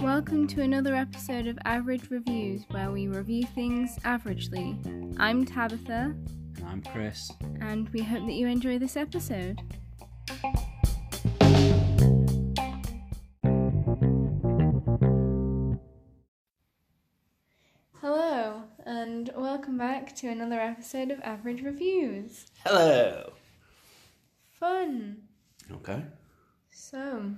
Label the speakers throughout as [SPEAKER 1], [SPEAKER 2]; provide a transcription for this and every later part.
[SPEAKER 1] Welcome to another episode of Average Reviews, where we review things averagely. I'm Tabitha,
[SPEAKER 2] And I'm Chris.
[SPEAKER 1] and we hope that you enjoy this episode. Hello, and welcome back to another episode of Average Reviews.
[SPEAKER 2] Hello.
[SPEAKER 1] Fun!
[SPEAKER 2] Okay.
[SPEAKER 1] So,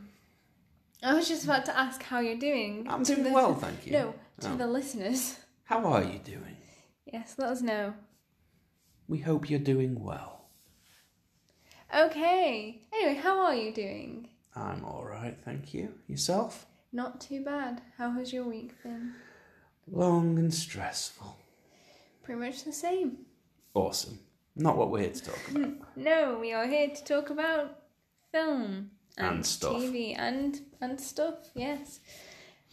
[SPEAKER 1] I was just about to ask how you're doing.
[SPEAKER 2] I'm doing
[SPEAKER 1] the-
[SPEAKER 2] well, thank you.
[SPEAKER 1] No, to
[SPEAKER 2] Oh.
[SPEAKER 1] the listeners.
[SPEAKER 2] How are you doing?
[SPEAKER 1] Yes, let us know.
[SPEAKER 2] We hope you're doing well.
[SPEAKER 1] Okay. Anyway, how are you doing?
[SPEAKER 2] I'm alright, thank you. Yourself?
[SPEAKER 1] Not too bad. How has your week been?
[SPEAKER 2] Long and stressful.
[SPEAKER 1] Pretty much the same.
[SPEAKER 2] Awesome. Not what we're here to talk about.
[SPEAKER 1] No, we are here to talk about film
[SPEAKER 2] And stuff.
[SPEAKER 1] TV and and stuff. Yes.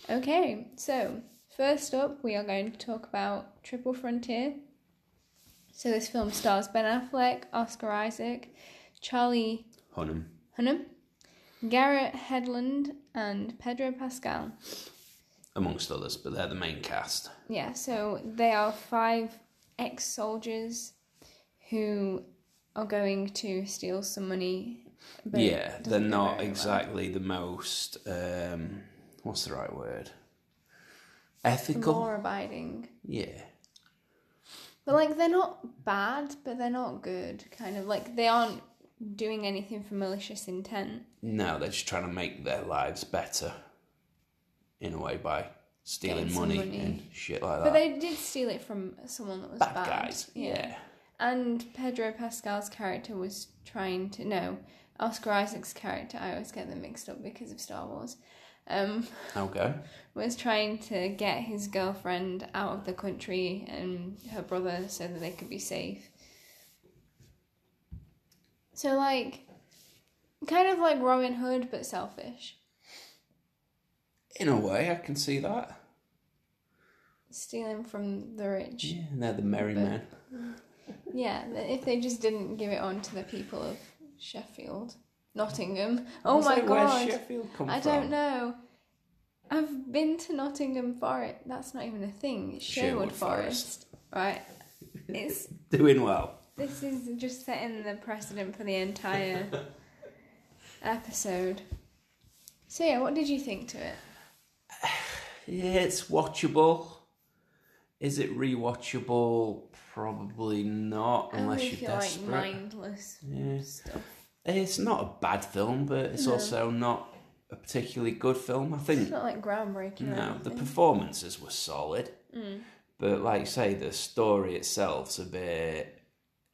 [SPEAKER 1] Okay. So first up, we are going to talk about Triple Frontier. So this film stars Ben Affleck, Oscar Isaac, Charlie
[SPEAKER 2] Hunnam.
[SPEAKER 1] Hunnam, Garrett Hedlund, and Pedro Pascal.
[SPEAKER 2] Amongst others, but they're the main cast.
[SPEAKER 1] Yeah, so they are five ex soldiers who are going to steal some money. But
[SPEAKER 2] yeah, they're not
[SPEAKER 1] very well.
[SPEAKER 2] exactly the most, um, what's the right word? Ethical?
[SPEAKER 1] law abiding.
[SPEAKER 2] Yeah.
[SPEAKER 1] But like they're not bad, but they're not good. Kind of like they aren't doing anything for malicious intent.
[SPEAKER 2] No, they're just trying to make their lives better in a way by stealing money,
[SPEAKER 1] money.
[SPEAKER 2] and shit like
[SPEAKER 1] But
[SPEAKER 2] that.
[SPEAKER 1] But they did steal it from someone that was
[SPEAKER 2] Bad
[SPEAKER 1] bad.
[SPEAKER 2] guys. Yeah.
[SPEAKER 1] And Pedro Pascal's character was trying to no, Oscar Isaac's character, I always get them mixed up because of Star Wars. Um,
[SPEAKER 2] Okay.
[SPEAKER 1] was trying to get his girlfriend out of the country and her brother so that they could be safe. So like kind of like Robin Hood but selfish.
[SPEAKER 2] In a way, I can see that.
[SPEAKER 1] Stealing from the rich.
[SPEAKER 2] Yeah, they're the merry men.
[SPEAKER 1] Yeah, if they just didn't give it on to the people of Sheffield, Nottingham. Oh my
[SPEAKER 2] it-
[SPEAKER 1] god.
[SPEAKER 2] Where's Sheffield come
[SPEAKER 1] I
[SPEAKER 2] from?
[SPEAKER 1] don't know. I've been to Nottingham Forest. That's not even a thing. It's Sherwood,
[SPEAKER 2] Sherwood
[SPEAKER 1] Forest. Right. It's
[SPEAKER 2] Doing well.
[SPEAKER 1] this is just setting the precedent for the entire episode. So yeah, what did you think to it?
[SPEAKER 2] Yeah, it's watchable. Is it rewatchable? Probably not, unless you're desperate.
[SPEAKER 1] like mindless
[SPEAKER 2] yeah.
[SPEAKER 1] stuff.
[SPEAKER 2] It's not a bad film, but it's
[SPEAKER 1] No.
[SPEAKER 2] also not a particularly good film. I think It's
[SPEAKER 1] not like groundbreaking.
[SPEAKER 2] no, the performances were solid,
[SPEAKER 1] Mm.
[SPEAKER 2] but like you say, the story itself's a bit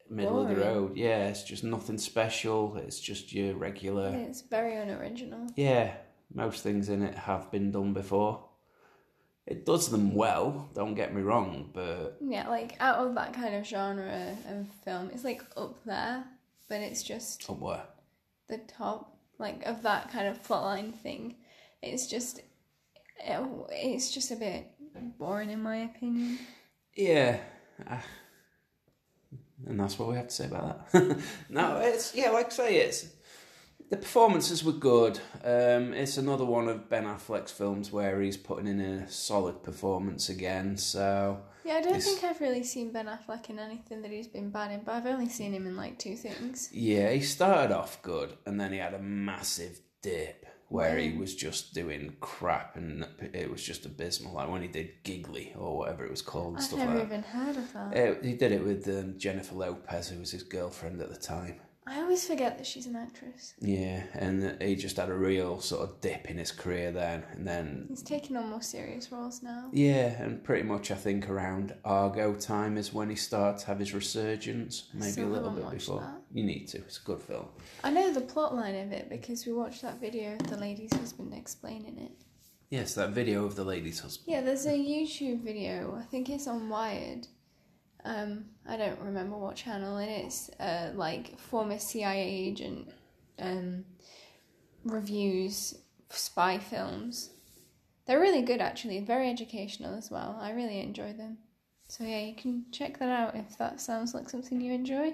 [SPEAKER 2] middle of the road. Yeah, it's just nothing special. It's just your regular.
[SPEAKER 1] It's very unoriginal.
[SPEAKER 2] Yeah, most things in it have been done before. It does them well, don't get me wrong, but
[SPEAKER 1] Yeah, like out of that kind of genre of film, it's like up there, but it's just
[SPEAKER 2] where?
[SPEAKER 1] the top, like of that kind of plotline thing. It's just, it, it's just a bit boring in my opinion.
[SPEAKER 2] Yeah. ah. And that's what we have to say about that. no, it's, yeah, like I say, it's. The performances were good. Um, it's another one of Ben Affleck's films where he's putting in a solid performance again, so.
[SPEAKER 1] Yeah, I don't
[SPEAKER 2] It's-
[SPEAKER 1] think I've really seen Ben Affleck in anything that he's been bad in, but I've only seen him in like two things.
[SPEAKER 2] Yeah, he started off good, and then he had a massive dip where he was just doing crap, and it was just abysmal. Like when he did Gigli or whatever it was called, and
[SPEAKER 1] I've
[SPEAKER 2] stuff
[SPEAKER 1] never
[SPEAKER 2] like
[SPEAKER 1] even heard of that.
[SPEAKER 2] that. Uh, he did it with um, Jennifer Lopez, who was his girlfriend at the time.
[SPEAKER 1] I always forget that she's an actress.
[SPEAKER 2] Yeah, and he just had a real sort of dip in his career then, and then
[SPEAKER 1] He's taking on more serious roles now.
[SPEAKER 2] yeah, and pretty much I think around Argo time is when he starts to have his resurgence. Maybe a little bit before.
[SPEAKER 1] that.
[SPEAKER 2] You need to. It's a good film.
[SPEAKER 1] I know the plot line of it because we watched that video of the lady's husband explaining it.
[SPEAKER 2] Yes, that video of the lady's husband.
[SPEAKER 1] Yeah, there's a YouTube video. I think it's on Wired. Um, I don't remember what channel, and it's uh, like former CIA agent um, reviews spy films. They're really good, actually. Very educational as well. I really enjoy them. So yeah, you can check that out if that sounds like something you enjoy.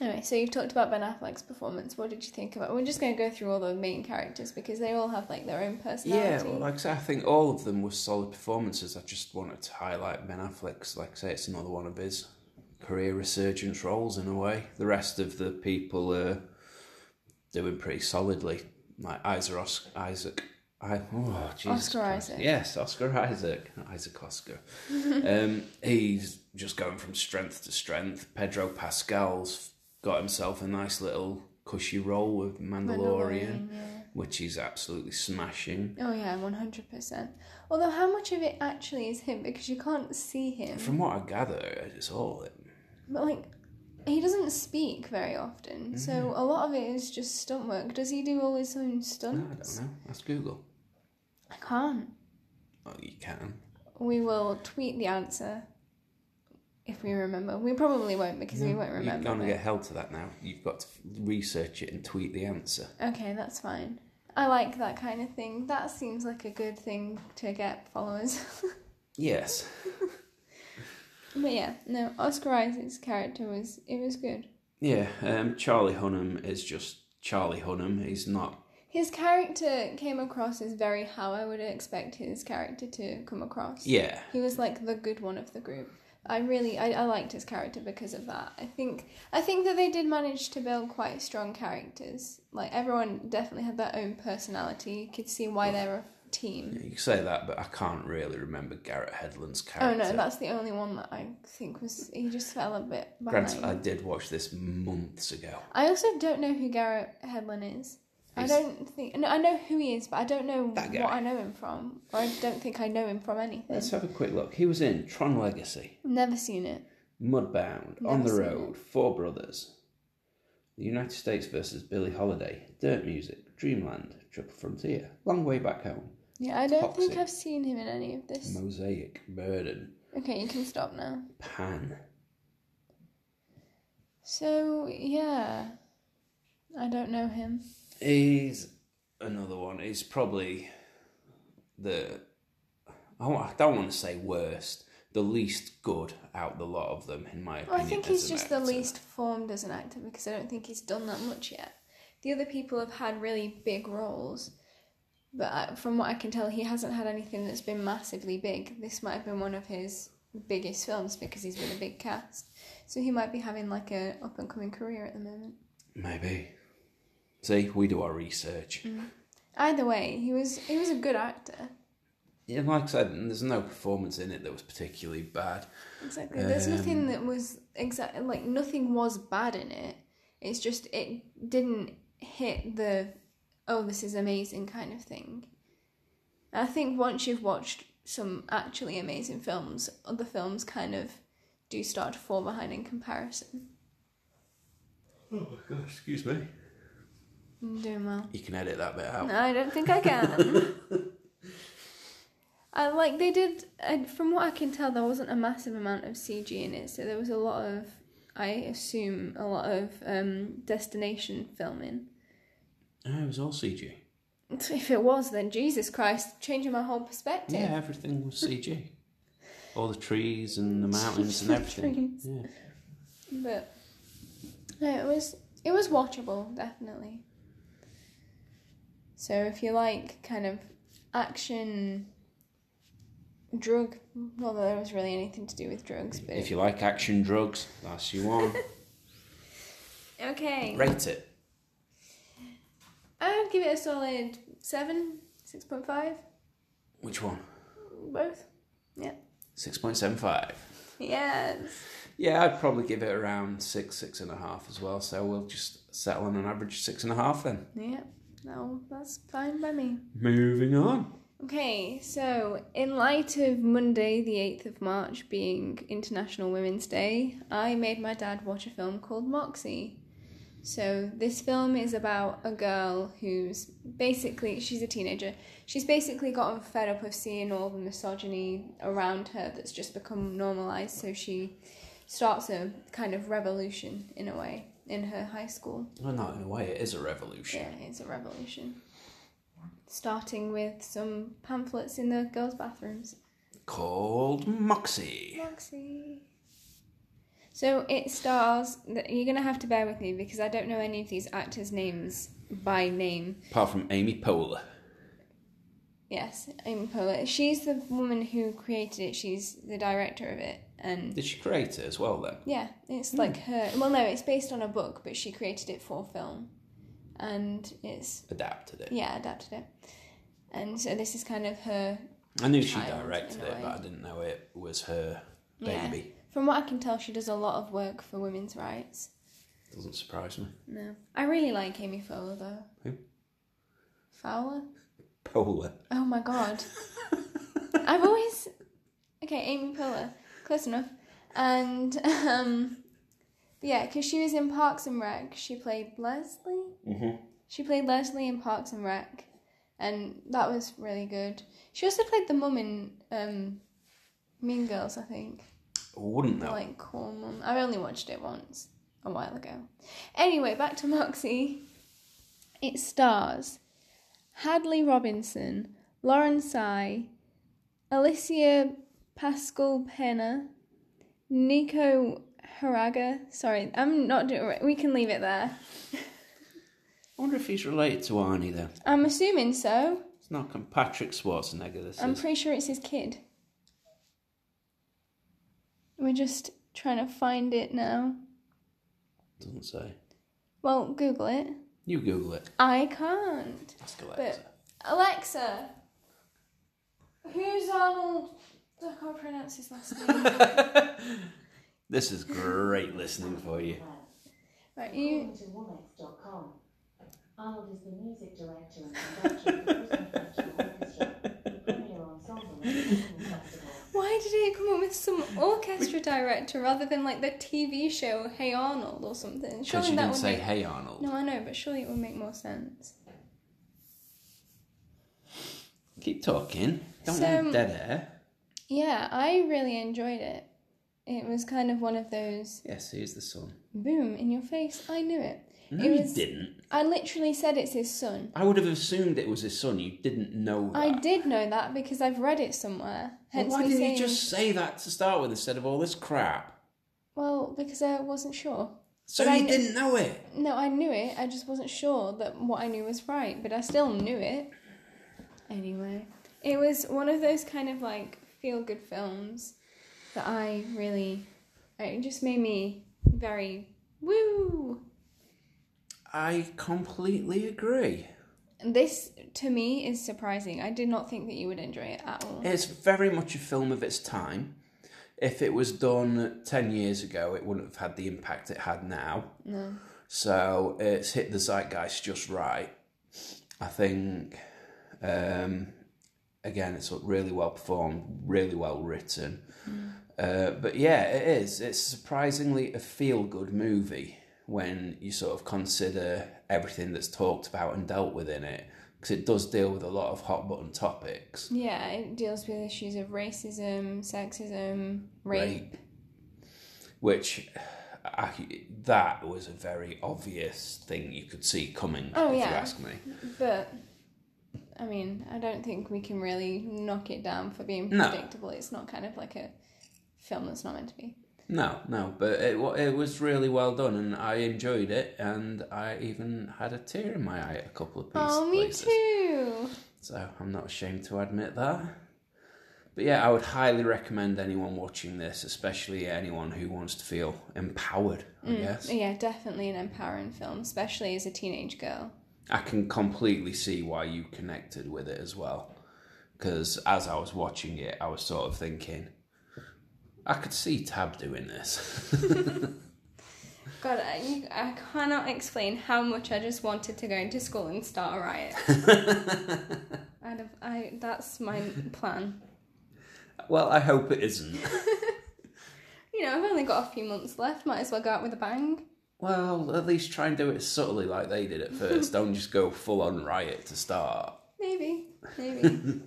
[SPEAKER 1] Anyway, so you've talked about Ben Affleck's performance. What did you think about? We're just going to go through all the main characters because they all have like their own
[SPEAKER 2] Yeah,
[SPEAKER 1] personality.
[SPEAKER 2] well, like I say, I think all of them were solid performances. I just wanted to highlight Ben Affleck's. Like I say, it's another one of his career resurgence roles in a way. The rest of the people are doing pretty solidly. Like Isaac, Isaac, I, oh, Jesus
[SPEAKER 1] Oscar
[SPEAKER 2] Christ.
[SPEAKER 1] Isaac.
[SPEAKER 2] Yes, Oscar Isaac, Isaac Oscar. um, he's just going from strength to strength. Pedro Pascal's got himself a nice little cushy role with Mandalorian,
[SPEAKER 1] Mandalorian, yeah.
[SPEAKER 2] which is absolutely smashing.
[SPEAKER 1] Oh yeah, one hundred percent. Although how much of it actually is him because you can't see him.
[SPEAKER 2] From what I gather, it's all him.
[SPEAKER 1] But like, he doesn't speak very often, so mm-hmm. a lot of it is just stunt work. Does he do all his own
[SPEAKER 2] No, I
[SPEAKER 1] stunts?
[SPEAKER 2] don't know. Ask Google.
[SPEAKER 1] I can't.
[SPEAKER 2] Oh, you can.
[SPEAKER 1] We will tweet the answer if we remember. We probably won't because we won't remember.
[SPEAKER 2] You're going to get held to that now. You've got to research it and tweet the answer.
[SPEAKER 1] Okay, that's fine. I like that kind of thing. That seems like a good thing to get followers.
[SPEAKER 2] Yes.
[SPEAKER 1] but yeah, no, Oscar Isaac's character was it was good.
[SPEAKER 2] Yeah, um, Charlie Hunnam is just Charlie Hunnam. He's not.
[SPEAKER 1] His character came across as very how I would expect his character to come across.
[SPEAKER 2] Yeah.
[SPEAKER 1] He was like the good one of the group. I really I, I liked his character because of that. I think I think that they did manage to build quite strong characters. Like everyone definitely had their own personality. You could see why they were a team.
[SPEAKER 2] You can say that, but I can't really remember Garrett Hedlund's character.
[SPEAKER 1] Oh no, that's the only one that I think was he just fell a bit behind.
[SPEAKER 2] Granted, I did watch this months ago.
[SPEAKER 1] I also don't know who Garrett Hedlund is. I don't think no, I know who he is, but I don't know what I know him from. Or I don't think I know him from anything.
[SPEAKER 2] Let's have a quick look. He was in Tron Legacy,
[SPEAKER 1] Never seen it.
[SPEAKER 2] Mudbound,
[SPEAKER 1] Never
[SPEAKER 2] On the Road, Four Brothers, The United States versus Billie Holiday, Dirt Music, Dreamland, Triple Frontier, Long Way Back Home,
[SPEAKER 1] Yeah, I don't think I've seen him in any of this.
[SPEAKER 2] Mosaic, Burden,
[SPEAKER 1] Okay, you can stop now.
[SPEAKER 2] Pan.
[SPEAKER 1] So yeah, I don't know him.
[SPEAKER 2] He's another one. He's probably the I don't want to say worst, the least good out the lot of them, in my
[SPEAKER 1] Well,
[SPEAKER 2] opinion.
[SPEAKER 1] I think he's just the least formed as an actor because I don't think he's done that much yet. The other people have had really big roles, but uh, from what I can tell, he hasn't had anything that's been massively big. This might have been one of his biggest films because he's been a big cast. So he might be having like an up and coming career at the moment.
[SPEAKER 2] Maybe. See, we do our research.
[SPEAKER 1] Mm. Either way, he was he was a good actor.
[SPEAKER 2] Yeah, like I said, there's no performance in it that was particularly bad.
[SPEAKER 1] Exactly. There's
[SPEAKER 2] Um,
[SPEAKER 1] nothing that was exactly like nothing was bad in it. It's just it didn't hit the oh this is amazing kind of thing. I think once you've watched some actually amazing films, other films kind of do start to fall behind in comparison.
[SPEAKER 2] Oh my god, excuse me.
[SPEAKER 1] I'm doing well.
[SPEAKER 2] You can edit that bit out.
[SPEAKER 1] No, I don't think I can. I like they did. Uh, from what I can tell, there wasn't a massive amount of CG in it, so there was a lot of, I assume, a lot of um, destination filming.
[SPEAKER 2] Oh, it was all CG.
[SPEAKER 1] If it was, then Jesus Christ, changing my whole perspective.
[SPEAKER 2] Yeah, everything was CG. all the trees and the mountains and everything. Yeah.
[SPEAKER 1] But no, it was it was watchable, definitely. So if you like kind of action, drug, not that there was really anything to do with drugs, but
[SPEAKER 2] If you like action drugs, that's you on.
[SPEAKER 1] okay,
[SPEAKER 2] Rate it.
[SPEAKER 1] I'd give it a solid seven, six point five,
[SPEAKER 2] Which one?
[SPEAKER 1] both. Yeah.
[SPEAKER 2] 6.75.
[SPEAKER 1] Yes.
[SPEAKER 2] Yeah, I'd probably give it around six, six and a half as well. So we'll just settle on an average six and a half then.
[SPEAKER 1] Yeah. No, that's fine by me.
[SPEAKER 2] Moving on.
[SPEAKER 1] Okay, so in light of Monday, the 8th of March being International Women's Day, I made my dad watch a film called Moxie. So, this film is about a girl who's basically, she's a teenager. She's basically gotten fed up of seeing all the misogyny around her that's just become normalized. So, she starts a kind of revolution in a way in her high school.
[SPEAKER 2] Well, not in a way, it is a revolution.
[SPEAKER 1] Yeah, it's a revolution. Starting with some pamphlets in the girls' bathrooms.
[SPEAKER 2] Called Moxie.
[SPEAKER 1] Moxie. So it stars. You're gonna have to bear with me because I don't know any of these actors' names by name.
[SPEAKER 2] Apart from Amy Poehler.
[SPEAKER 1] Yes, Amy Poehler. She's the woman who created it. She's the director of it, and
[SPEAKER 2] Did she create it as well then?
[SPEAKER 1] yeah, it's hmm. like her. Well, no, it's based on a book, but she created it for film, and it's
[SPEAKER 2] Adapted it.
[SPEAKER 1] yeah adapted it, and so this is kind of her.
[SPEAKER 2] I knew she directed it, but I didn't know it was her
[SPEAKER 1] Yeah.
[SPEAKER 2] baby.
[SPEAKER 1] From what I can tell, she does a lot of work for women's rights.
[SPEAKER 2] Doesn't surprise me.
[SPEAKER 1] No, I really like Amy Fowler though.
[SPEAKER 2] Who?
[SPEAKER 1] Fowler.
[SPEAKER 2] Poehler.
[SPEAKER 1] Oh my god. I've always okay, Amy Poehler, close enough, and um, yeah, because she was in Parks and Rec. She played Leslie.
[SPEAKER 2] Mm-hmm.
[SPEAKER 1] She played Leslie in Parks and Rec, and that was really good. She also played the mum in um, Mean Girls, I think.
[SPEAKER 2] Wouldn't know.
[SPEAKER 1] like cool mum. I only watched it once a while ago. Anyway, back to Moxie. It stars Hadley Robinson, Lauren Tsai, Alycia Pascual Peña, Nico Hiraga. Sorry, I'm not doing it. We can leave it there.
[SPEAKER 2] I wonder if he's related to Arnie then.
[SPEAKER 1] I'm assuming so.
[SPEAKER 2] It's not com- Patrick Schwarzenegger. This
[SPEAKER 1] I'm
[SPEAKER 2] is.
[SPEAKER 1] pretty sure it's his kid. We're just trying to find it now.
[SPEAKER 2] Doesn't say.
[SPEAKER 1] Well, Google it.
[SPEAKER 2] You Google it.
[SPEAKER 1] I can't.
[SPEAKER 2] Ask Alexa.
[SPEAKER 1] But Alexa, who's Arnold? I can't pronounce his last name.
[SPEAKER 2] This is great listening for you.
[SPEAKER 1] right, you.
[SPEAKER 3] According to Womex.com, Arnold is the music director and conductor of the Brisbane Festival Orchestra, the premier ensemble at the Festival Festival.
[SPEAKER 1] Why did it come up with some orchestra director rather than like the TV show Hey Arnold or something? Surely
[SPEAKER 2] you
[SPEAKER 1] that
[SPEAKER 2] didn't
[SPEAKER 1] would
[SPEAKER 2] say,
[SPEAKER 1] make.
[SPEAKER 2] hey, Arnold.
[SPEAKER 1] No, I know, but surely it would make more sense.
[SPEAKER 2] Keep talking. Don't
[SPEAKER 1] So-
[SPEAKER 2] want dead air.
[SPEAKER 1] Yeah, I really enjoyed it. It was kind of one of those
[SPEAKER 2] Yes, he is the son.
[SPEAKER 1] boom in your face. I knew it.
[SPEAKER 2] No,
[SPEAKER 1] it
[SPEAKER 2] you
[SPEAKER 1] was.
[SPEAKER 2] didn't.
[SPEAKER 1] I literally said it's his son.
[SPEAKER 2] I would have assumed it was his son. You didn't know that.
[SPEAKER 1] I did know that because I've read it somewhere.
[SPEAKER 2] Well,
[SPEAKER 1] Hence
[SPEAKER 2] why
[SPEAKER 1] me
[SPEAKER 2] didn't
[SPEAKER 1] saying.
[SPEAKER 2] you just say that to start with instead of all this crap?
[SPEAKER 1] Well, because I wasn't sure.
[SPEAKER 2] So
[SPEAKER 1] But I
[SPEAKER 2] you
[SPEAKER 1] kn-
[SPEAKER 2] didn't know it.
[SPEAKER 1] No, I knew it. I just wasn't sure that what I knew was right, but I still knew it. Anyway, it was one of those kind of like feel good films that I really. It just made me very woo.
[SPEAKER 2] I completely agree.
[SPEAKER 1] This to me is surprising. I did not think that you would enjoy it at all.
[SPEAKER 2] It's very much a film of its time. If it was done 10 years ago, it wouldn't have had the impact it had now.
[SPEAKER 1] No.
[SPEAKER 2] So it's hit the zeitgeist just right. I think, um, again, it's really well performed, really well written. Uh, but yeah, it is. It's surprisingly a feel good movie when you sort of consider everything that's talked about and dealt with in it. Because it does deal with a lot of hot button topics.
[SPEAKER 1] Yeah, it deals with issues of racism, sexism, rape.
[SPEAKER 2] rape, which I, that was a very obvious thing you could see coming.
[SPEAKER 1] Oh,
[SPEAKER 2] if
[SPEAKER 1] yeah.
[SPEAKER 2] you ask me.
[SPEAKER 1] But I mean, I don't think we can really knock it down for being
[SPEAKER 2] No.
[SPEAKER 1] predictable. It's not kind of like a film that's not meant to be.
[SPEAKER 2] No, no, but it wa- it was really well done, and I enjoyed it, and I even had a tear in my eye at a couple of pieces.
[SPEAKER 1] oh, me
[SPEAKER 2] places.
[SPEAKER 1] too.
[SPEAKER 2] So I'm not ashamed to admit that. But yeah, I would highly recommend anyone watching this, especially anyone who wants to feel empowered. I mm, guess
[SPEAKER 1] Yeah, definitely an empowering film, especially as a teenage girl.
[SPEAKER 2] I can completely see why you connected with it as well. Because as I was watching it, I was sort of thinking, I could see Tab doing this.
[SPEAKER 1] God, I, I cannot explain how much I just wanted to go into school and start a riot. I'd have, I, that's my plan.
[SPEAKER 2] well, I hope it isn't.
[SPEAKER 1] You know, I've only got a few months left. Might as well go out with a bang.
[SPEAKER 2] Well, at least try and do it subtly like they did at first. Don't just go full on riot to start.
[SPEAKER 1] Maybe, maybe.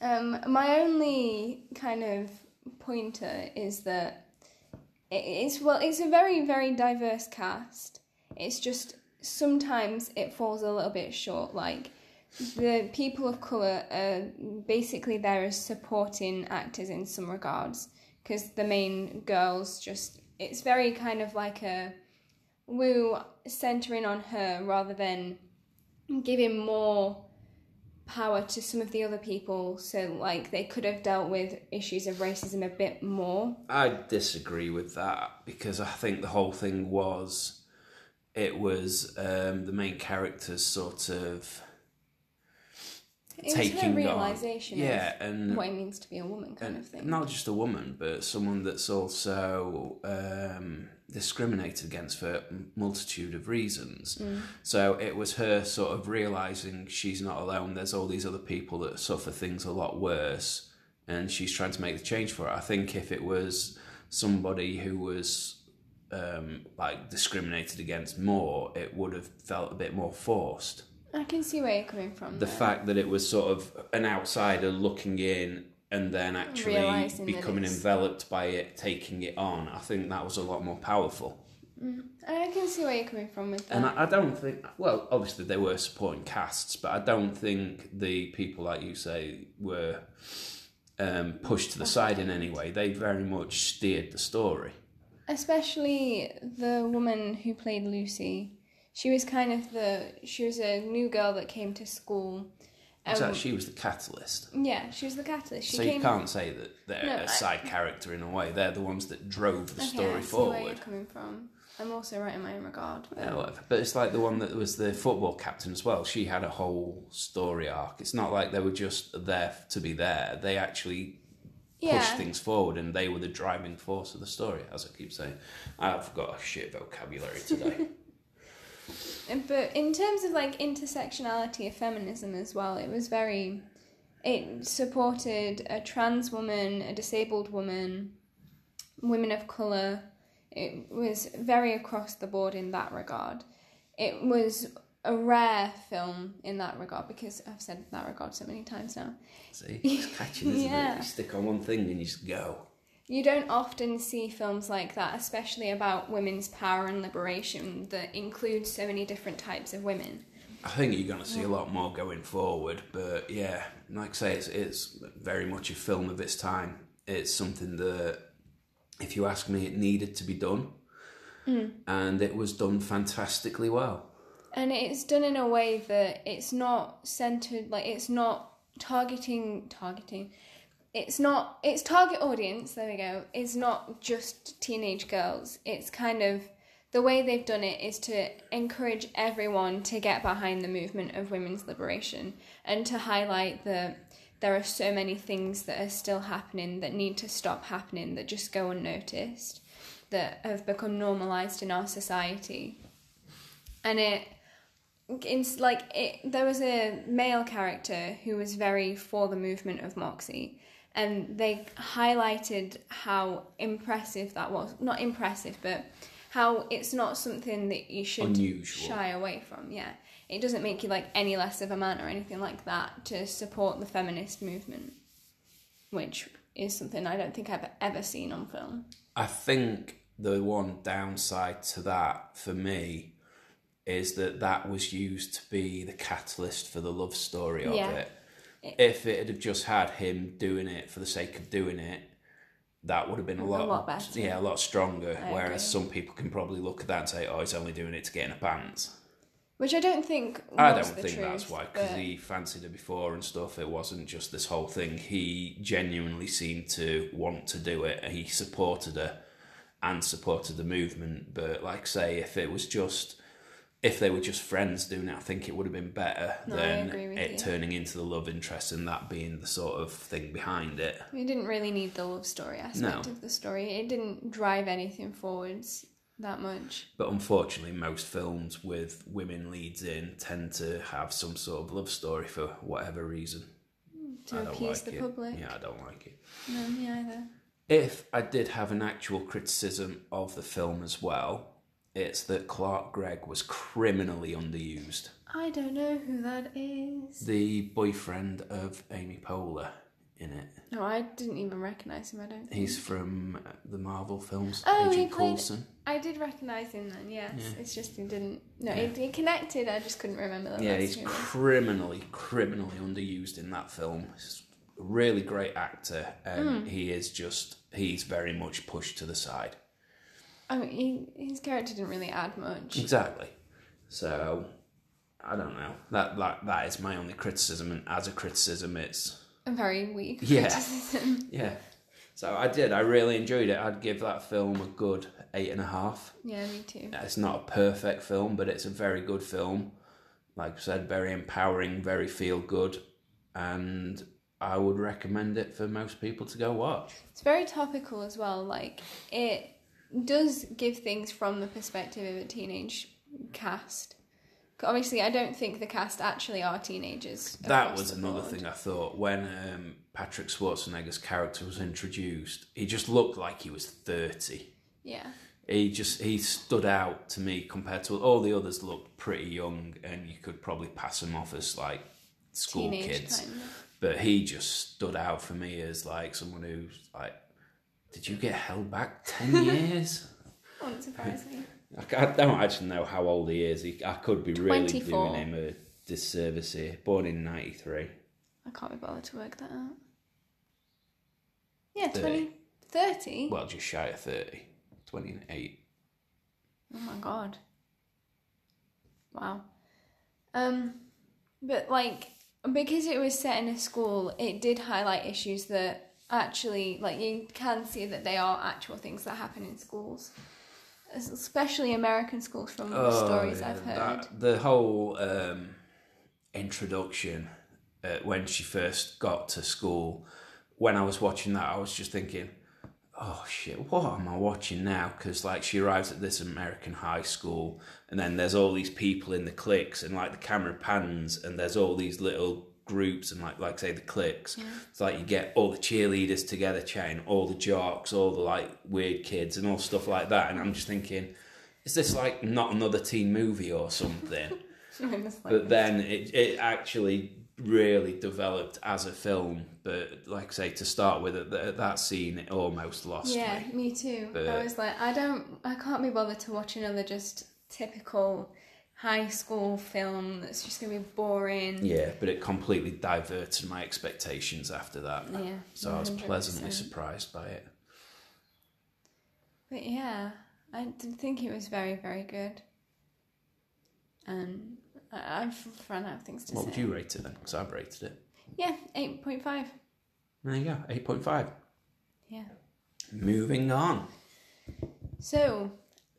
[SPEAKER 1] um, my only kind of pointer is that it's well, it's a very very diverse cast. It's just sometimes it falls a little bit short. Like the people of color are basically there as supporting actors in some regards because the main girls just it's very kind of like a woo centering on her rather than giving more power to some of the other people. So like they could have dealt with issues of racism a bit more.
[SPEAKER 2] I disagree with that because I think the whole thing was it was um, the main characters sort of
[SPEAKER 1] it was
[SPEAKER 2] taking
[SPEAKER 1] her
[SPEAKER 2] on-
[SPEAKER 1] realization
[SPEAKER 2] yeah, and
[SPEAKER 1] what it means to be a woman kind of thing
[SPEAKER 2] not just a woman, but someone that's also um, discriminated against for a multitude of reasons.
[SPEAKER 1] Mm.
[SPEAKER 2] So it was her sort of realizing she's not alone. There's all these other people that suffer things a lot worse, and she's trying to make the change for it. I think if it was somebody who was um, like discriminated against more, it would have felt a bit more forced
[SPEAKER 1] I can see where you're coming from
[SPEAKER 2] the
[SPEAKER 1] there.
[SPEAKER 2] fact that it was sort of an outsider looking in and then actually
[SPEAKER 1] Realising
[SPEAKER 2] becoming enveloped by it, taking it on. I think that was a lot more powerful.
[SPEAKER 1] I can see where you're coming from with that.
[SPEAKER 2] And I, I don't think, well, obviously they were supporting casts, but I don't think the people, like you say, were um, pushed to the side in any way. They very much steered the story.
[SPEAKER 1] Especially the woman who played Lucy. She was kind of the. She was a new girl that came to school.
[SPEAKER 2] So
[SPEAKER 1] Um,
[SPEAKER 2] she was the catalyst.
[SPEAKER 1] yeah, she was the catalyst. She
[SPEAKER 2] so you can't say that they're
[SPEAKER 1] No,
[SPEAKER 2] a
[SPEAKER 1] I-
[SPEAKER 2] side character in a way. They're the ones that drove the
[SPEAKER 1] Okay,
[SPEAKER 2] story
[SPEAKER 1] I see where you're
[SPEAKER 2] forward.
[SPEAKER 1] coming from. I'm also right in my own regard. But
[SPEAKER 2] Yeah, whatever. But it's like the one that was the football captain as well. She had a whole story arc. It's not like they were just there to be there. They actually
[SPEAKER 1] yeah,
[SPEAKER 2] pushed things forward and they were the driving force of the story, as I keep saying. I've got a shit vocabulary today.
[SPEAKER 1] But in terms of like intersectionality of feminism as well, it was very. It supported a trans woman, a disabled woman, women of colour. It was very across the board in that regard. It was a rare film in that regard because I've said that regard so many times now.
[SPEAKER 2] See? It's catching, isn't
[SPEAKER 1] Yeah.
[SPEAKER 2] it? You stick on one thing and you just go.
[SPEAKER 1] You don't often see films like that, especially about women's power and liberation, that include so many different types of women.
[SPEAKER 2] I think you're going to see a lot more going forward, but yeah, like I say, it's, it's very much a film of its time. It's something that, if you ask me, it needed to be done, mm. and it was done fantastically well.
[SPEAKER 1] And it's done in a way that it's not centered, like it's not targeting, targeting. It's not, its target audience, there we go, is not just teenage girls. It's kind of, the way they've done it is to encourage everyone to get behind the movement of women's liberation and to highlight that there are so many things that are still happening that need to stop happening that just go unnoticed that have become normalized in our society. And it it's like it there was a male character who was very for the movement of moxie and they highlighted how impressive that was not impressive but how it's not something that you should
[SPEAKER 2] Unusual.
[SPEAKER 1] shy away from yeah it doesn't make you like any less of a man or anything like that to support the feminist movement which is something i don't think i've ever seen on film
[SPEAKER 2] I think the one downside to that for me is that that was used to be the catalyst for the love story of
[SPEAKER 1] Yeah.
[SPEAKER 2] it. If it had just had him doing it for the sake of doing it, that would have been a lot,
[SPEAKER 1] lot better.
[SPEAKER 2] yeah, a lot stronger.
[SPEAKER 1] I
[SPEAKER 2] Whereas
[SPEAKER 1] agree.
[SPEAKER 2] some people can probably look at that and say, "Oh, he's only doing it to get in her pants."
[SPEAKER 1] which i don't think
[SPEAKER 2] I don't think
[SPEAKER 1] truth,
[SPEAKER 2] that's why, because
[SPEAKER 1] but-
[SPEAKER 2] he fancied her before and stuff. It wasn't just this whole thing. He genuinely seemed to want to do it. He supported her and supported the movement. But like say, if it was just if they were just friends doing it, I think it would have been better
[SPEAKER 1] No,
[SPEAKER 2] than it
[SPEAKER 1] you.
[SPEAKER 2] turning into the love interest and that being the sort of thing behind it.
[SPEAKER 1] We didn't really need the love story aspect
[SPEAKER 2] No.
[SPEAKER 1] of the story. It didn't drive anything forwards that much.
[SPEAKER 2] But unfortunately, most films with women leads in tend to have some sort of love story for whatever reason.
[SPEAKER 1] Hmm, to
[SPEAKER 2] I
[SPEAKER 1] appease
[SPEAKER 2] like
[SPEAKER 1] the
[SPEAKER 2] it.
[SPEAKER 1] public.
[SPEAKER 2] Yeah, I don't like it.
[SPEAKER 1] No, me either.
[SPEAKER 2] If I did have an actual criticism of the film as well, it's that Clark Gregg was criminally underused.
[SPEAKER 1] I don't know who that is.
[SPEAKER 2] The boyfriend of Amy Poehler in it.
[SPEAKER 1] No, I didn't even recognise him, I don't think.
[SPEAKER 2] He's from the Marvel films.
[SPEAKER 1] Oh, he
[SPEAKER 2] Agent
[SPEAKER 1] played-
[SPEAKER 2] Coulson.
[SPEAKER 1] I did recognise him then, yes.
[SPEAKER 2] Yeah.
[SPEAKER 1] It's just he didn't. No,
[SPEAKER 2] Yeah.
[SPEAKER 1] it connected, I just couldn't remember that.
[SPEAKER 2] Yeah, he's criminally, criminally underused in that film. It's really great actor, and hmm. he is just he's very much pushed to the side.
[SPEAKER 1] I mean, he, his character didn't really add much.
[SPEAKER 2] Exactly. So I don't know. That that that is my only criticism, and as a criticism, it's
[SPEAKER 1] A very weak
[SPEAKER 2] Yeah.
[SPEAKER 1] criticism.
[SPEAKER 2] yeah. So I did. I really enjoyed it. I'd give that film a good eight and a half.
[SPEAKER 1] Yeah, me too.
[SPEAKER 2] Uh, it's not a perfect film, but it's a very good film. Like I said, very empowering, very feel good, and I would recommend it for most people to go watch.
[SPEAKER 1] It's very topical as well. Like it does give things from the perspective of a teenage cast. Obviously, I don't think the cast actually are teenagers.
[SPEAKER 2] That was another thing I thought when um, Patrick Schwarzenegger's character was introduced. He just looked like he was thirty.
[SPEAKER 1] Yeah,
[SPEAKER 2] He just he stood out to me compared to all the others. Looked pretty young, and you could probably pass him off as like school
[SPEAKER 1] teenage
[SPEAKER 2] kids.
[SPEAKER 1] kind of.
[SPEAKER 2] But he just stood out for me as like someone who's like, did you get held back ten years?
[SPEAKER 1] Wouldn't surprise me.
[SPEAKER 2] I don't actually know how old he is. He, I could be really doing him a disservice here. Born in '93.
[SPEAKER 1] I can't be bothered to work that out. Yeah,
[SPEAKER 2] 30.
[SPEAKER 1] 20, 30?
[SPEAKER 2] Well, just shy of 30. 28.
[SPEAKER 1] Oh my god. Wow. Um, but like because it was set in a school, it did highlight issues that actually like you can see that they are actual things that happen in schools, especially American schools from the stories I've heard.
[SPEAKER 2] Oh, that- the whole um, introduction uh, when she first got to school, when I was watching that, I was just thinking, oh shit, what am I watching now? Because like she arrives at this American high school, and then there's all these people in the cliques, and like the camera pans, and there's all these little groups and like like say the cliques it's like you get all the cheerleaders together chatting all the jocks all the like weird kids and all stuff like that. And i'm just thinking is this like not another teen movie or something? But then it, it actually really developed as a film. But like I say to start with at that, that scene it almost lost
[SPEAKER 1] yeah,
[SPEAKER 2] me.
[SPEAKER 1] me too.
[SPEAKER 2] But-
[SPEAKER 1] I was like, I don't, I can't be bothered to watch another just typical high school film that's just gonna be boring.
[SPEAKER 2] yeah but it completely diverted my expectations after that
[SPEAKER 1] Yeah,
[SPEAKER 2] so i was pleasantly surprised by it
[SPEAKER 1] But yeah, I did think it was very, very good. And I've run out of things to
[SPEAKER 2] what
[SPEAKER 1] say.
[SPEAKER 2] What would you rate it then because i've rated it
[SPEAKER 1] Yeah, 8.5.
[SPEAKER 2] there you go 8.5
[SPEAKER 1] Yeah.
[SPEAKER 2] moving on
[SPEAKER 1] So,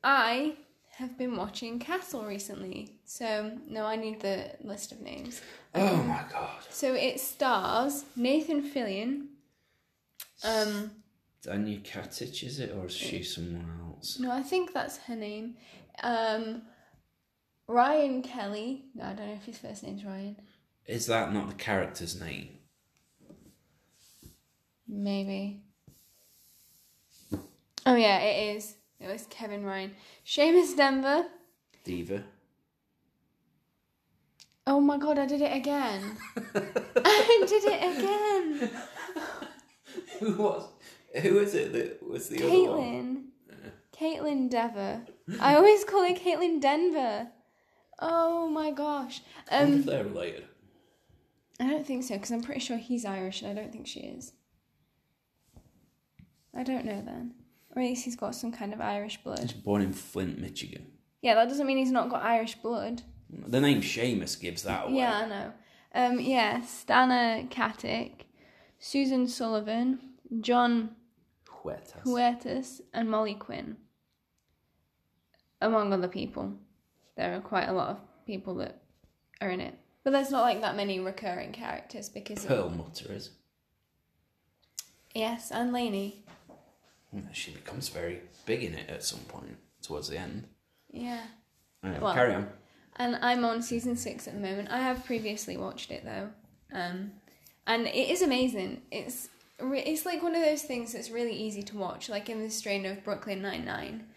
[SPEAKER 1] I have been watching Castle recently. So, no, I need the list of names.
[SPEAKER 2] oh my god
[SPEAKER 1] So, it stars Nathan Fillion. Um,
[SPEAKER 2] Danya Katic, is it, or is she someone else?
[SPEAKER 1] no, I think that's her name. Um, Ryan Kelly. No, I don't know if his first name's Ryan.
[SPEAKER 2] Is that not the character's name?
[SPEAKER 1] Maybe. Oh yeah, it is. It was Kevin Ryan. Seamus Denver.
[SPEAKER 2] Diva.
[SPEAKER 1] Oh my god, I did it again. I did it again.
[SPEAKER 2] Who was? Who is it that was the other one?
[SPEAKER 1] Kaitlyn. Kaitlyn Dever. I always call her Kaitlyn Denver. Oh my gosh. Um,
[SPEAKER 2] if they're related.
[SPEAKER 1] I don't think so because I'm pretty sure he's Irish and I don't think she is. I don't know then. Or at least he's got some kind of Irish blood.
[SPEAKER 2] He's born in Flint, Michigan.
[SPEAKER 1] Yeah, that doesn't mean he's not got Irish blood.
[SPEAKER 2] The name Seamus gives that away.
[SPEAKER 1] Yeah, I know. Um, yeah, Stana Katic, Susan Sullivan, Jon
[SPEAKER 2] Huertas.
[SPEAKER 1] Huertas, and Molly Quinn, among other people. There are quite a lot of people that are in it, but there's not like that many recurring characters because of,
[SPEAKER 2] Perlmutter is.
[SPEAKER 1] yes, and Lanie.
[SPEAKER 2] She becomes very big in it at some point towards the end.
[SPEAKER 1] Yeah,
[SPEAKER 2] Anyway,
[SPEAKER 1] Well-
[SPEAKER 2] carry on.
[SPEAKER 1] and I'm on season six at the moment. I have previously watched it though, um, and it is amazing. It's re- it's like one of those things that's really easy to watch, like in the strain of Brooklyn Nine Nine,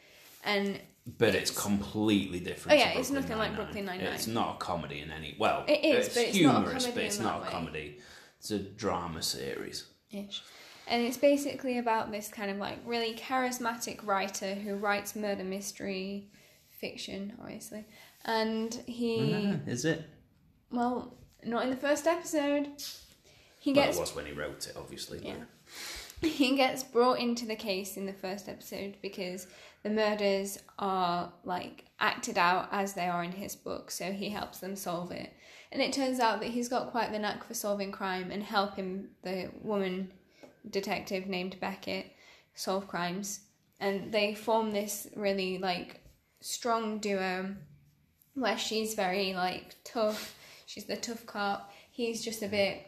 [SPEAKER 1] and
[SPEAKER 2] But it's,
[SPEAKER 1] It's-
[SPEAKER 2] completely different.
[SPEAKER 1] Oh, yeah, it's nothing like
[SPEAKER 2] Nine-Nine.
[SPEAKER 1] Brooklyn Nine-Nine.
[SPEAKER 2] It's not a comedy in any. Well,
[SPEAKER 1] It is,
[SPEAKER 2] it's
[SPEAKER 1] but it's not a
[SPEAKER 2] humorous,
[SPEAKER 1] comedy
[SPEAKER 2] but it's not a
[SPEAKER 1] way.
[SPEAKER 2] comedy. It's a drama series.
[SPEAKER 1] ish. And it's basically about this kind of like really charismatic writer who writes murder mystery fiction, obviously. And he,
[SPEAKER 2] is it?
[SPEAKER 1] well, not in the first episode. He
[SPEAKER 2] Well,
[SPEAKER 1] gets
[SPEAKER 2] it was when he wrote it, obviously. but-
[SPEAKER 1] Yeah. he gets brought into the case in the first episode because the murders are like acted out as they are in his book, so he helps them solve it. And it turns out that he's got quite the knack for solving crime and helping the woman detective named Beckett solve crimes. And they form this really like strong duo where she's very like tough, she's the tough cop, he's just a bit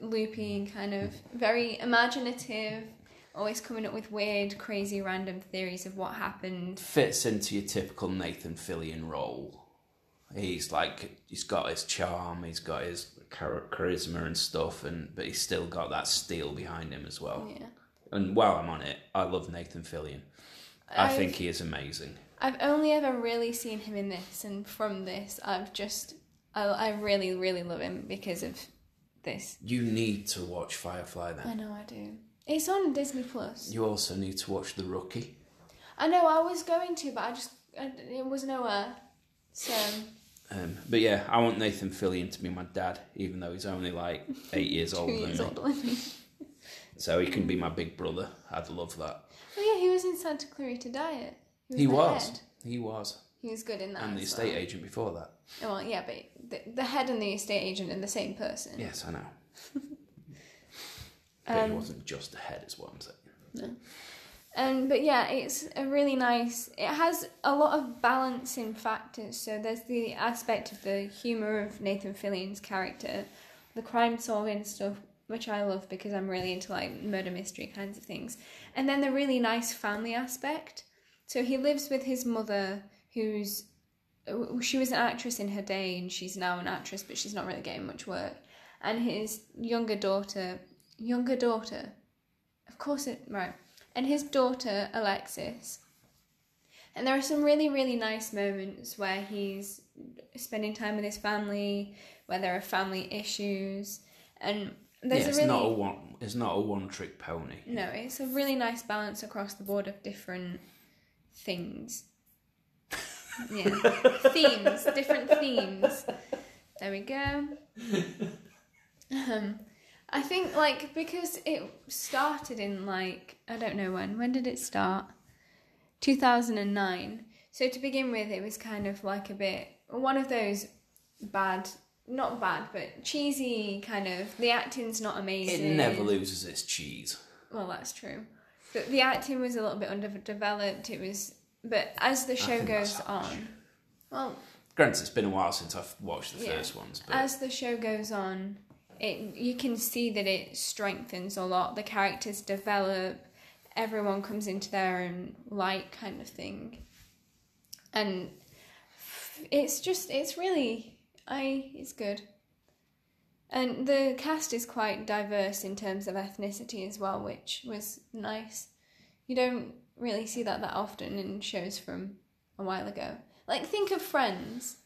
[SPEAKER 1] loopy, and kind of very imaginative, always coming up with weird, crazy, random theories of what happened.
[SPEAKER 2] fits into your typical Nathan Fillion role. He's like he's got his charm, he's got his char- charisma and stuff, and but he's still got that steel behind him as well.
[SPEAKER 1] Yeah.
[SPEAKER 2] And while I'm on it, I love Nathan Fillion. I
[SPEAKER 1] I've-
[SPEAKER 2] think he is amazing.
[SPEAKER 1] I've only ever really seen him in this, and from this, I've just I, I really really love him because of this.
[SPEAKER 2] You need to watch Firefly then.
[SPEAKER 1] I know I do. It's on Disney Plus.
[SPEAKER 2] You also need to watch The Rookie.
[SPEAKER 1] I know I was going to, but I just I, it was nowhere. So
[SPEAKER 2] Um, but yeah, I want Nathan Fillion to be my dad, even though he's only like eight years older than
[SPEAKER 1] years
[SPEAKER 2] me.
[SPEAKER 1] older than me.
[SPEAKER 2] So he can be my big brother. I'd love that.
[SPEAKER 1] Oh yeah, he was in Santa Clarita Diet.
[SPEAKER 2] He
[SPEAKER 1] the
[SPEAKER 2] was. He was.
[SPEAKER 1] He was good in that.
[SPEAKER 2] And the estate
[SPEAKER 1] well.
[SPEAKER 2] agent before that.
[SPEAKER 1] Oh, well, yeah, but the, the head and the estate agent are the same person.
[SPEAKER 2] Yes, I know. but he
[SPEAKER 1] Um,
[SPEAKER 2] wasn't just a head, is what I'm saying.
[SPEAKER 1] Um, but yeah, it's a really nice. It has a lot of balancing factors. So there's the aspect of the humor of Nathan Fillion's character, the crime solving stuff, which I love because I'm really into like murder mystery kinds of things, and then the really nice family aspect. So he lives with his mother, who's she was an actress in her day, and she's now an actress, but she's not really getting much work. And his younger daughter, younger daughter, of course it right and his daughter Alexis. And there are some really, really nice moments where he's spending time with his family, where there are family issues, and there's
[SPEAKER 2] yeah,
[SPEAKER 1] a
[SPEAKER 2] it's
[SPEAKER 1] really
[SPEAKER 2] not a one. It's not a one-trick pony.
[SPEAKER 1] no, it's a really nice balance across the board of different things. Yeah, themes, different themes. There we go. Um, I think like because it started in like I don't know when. When did it start? Two thousand and nine. So to begin with, it was kind of like a bit one of those bad, not bad, but cheesy kind of. The acting's not amazing.
[SPEAKER 2] It never loses its cheese.
[SPEAKER 1] Well, that's true. But the acting was a little bit underdeveloped. It was, but as the show goes on, well,
[SPEAKER 2] Granted, it's been a while since I've watched the
[SPEAKER 1] Yeah.
[SPEAKER 2] first ones, but
[SPEAKER 1] as the show goes on, it you can see that it strengthens a lot. The characters develop. Everyone comes into their own light, kind of thing, and it's just it's really I it's good. And the cast is quite diverse in terms of ethnicity as well, which was nice. You don't really see that that often in shows from a while ago. Like think of Friends.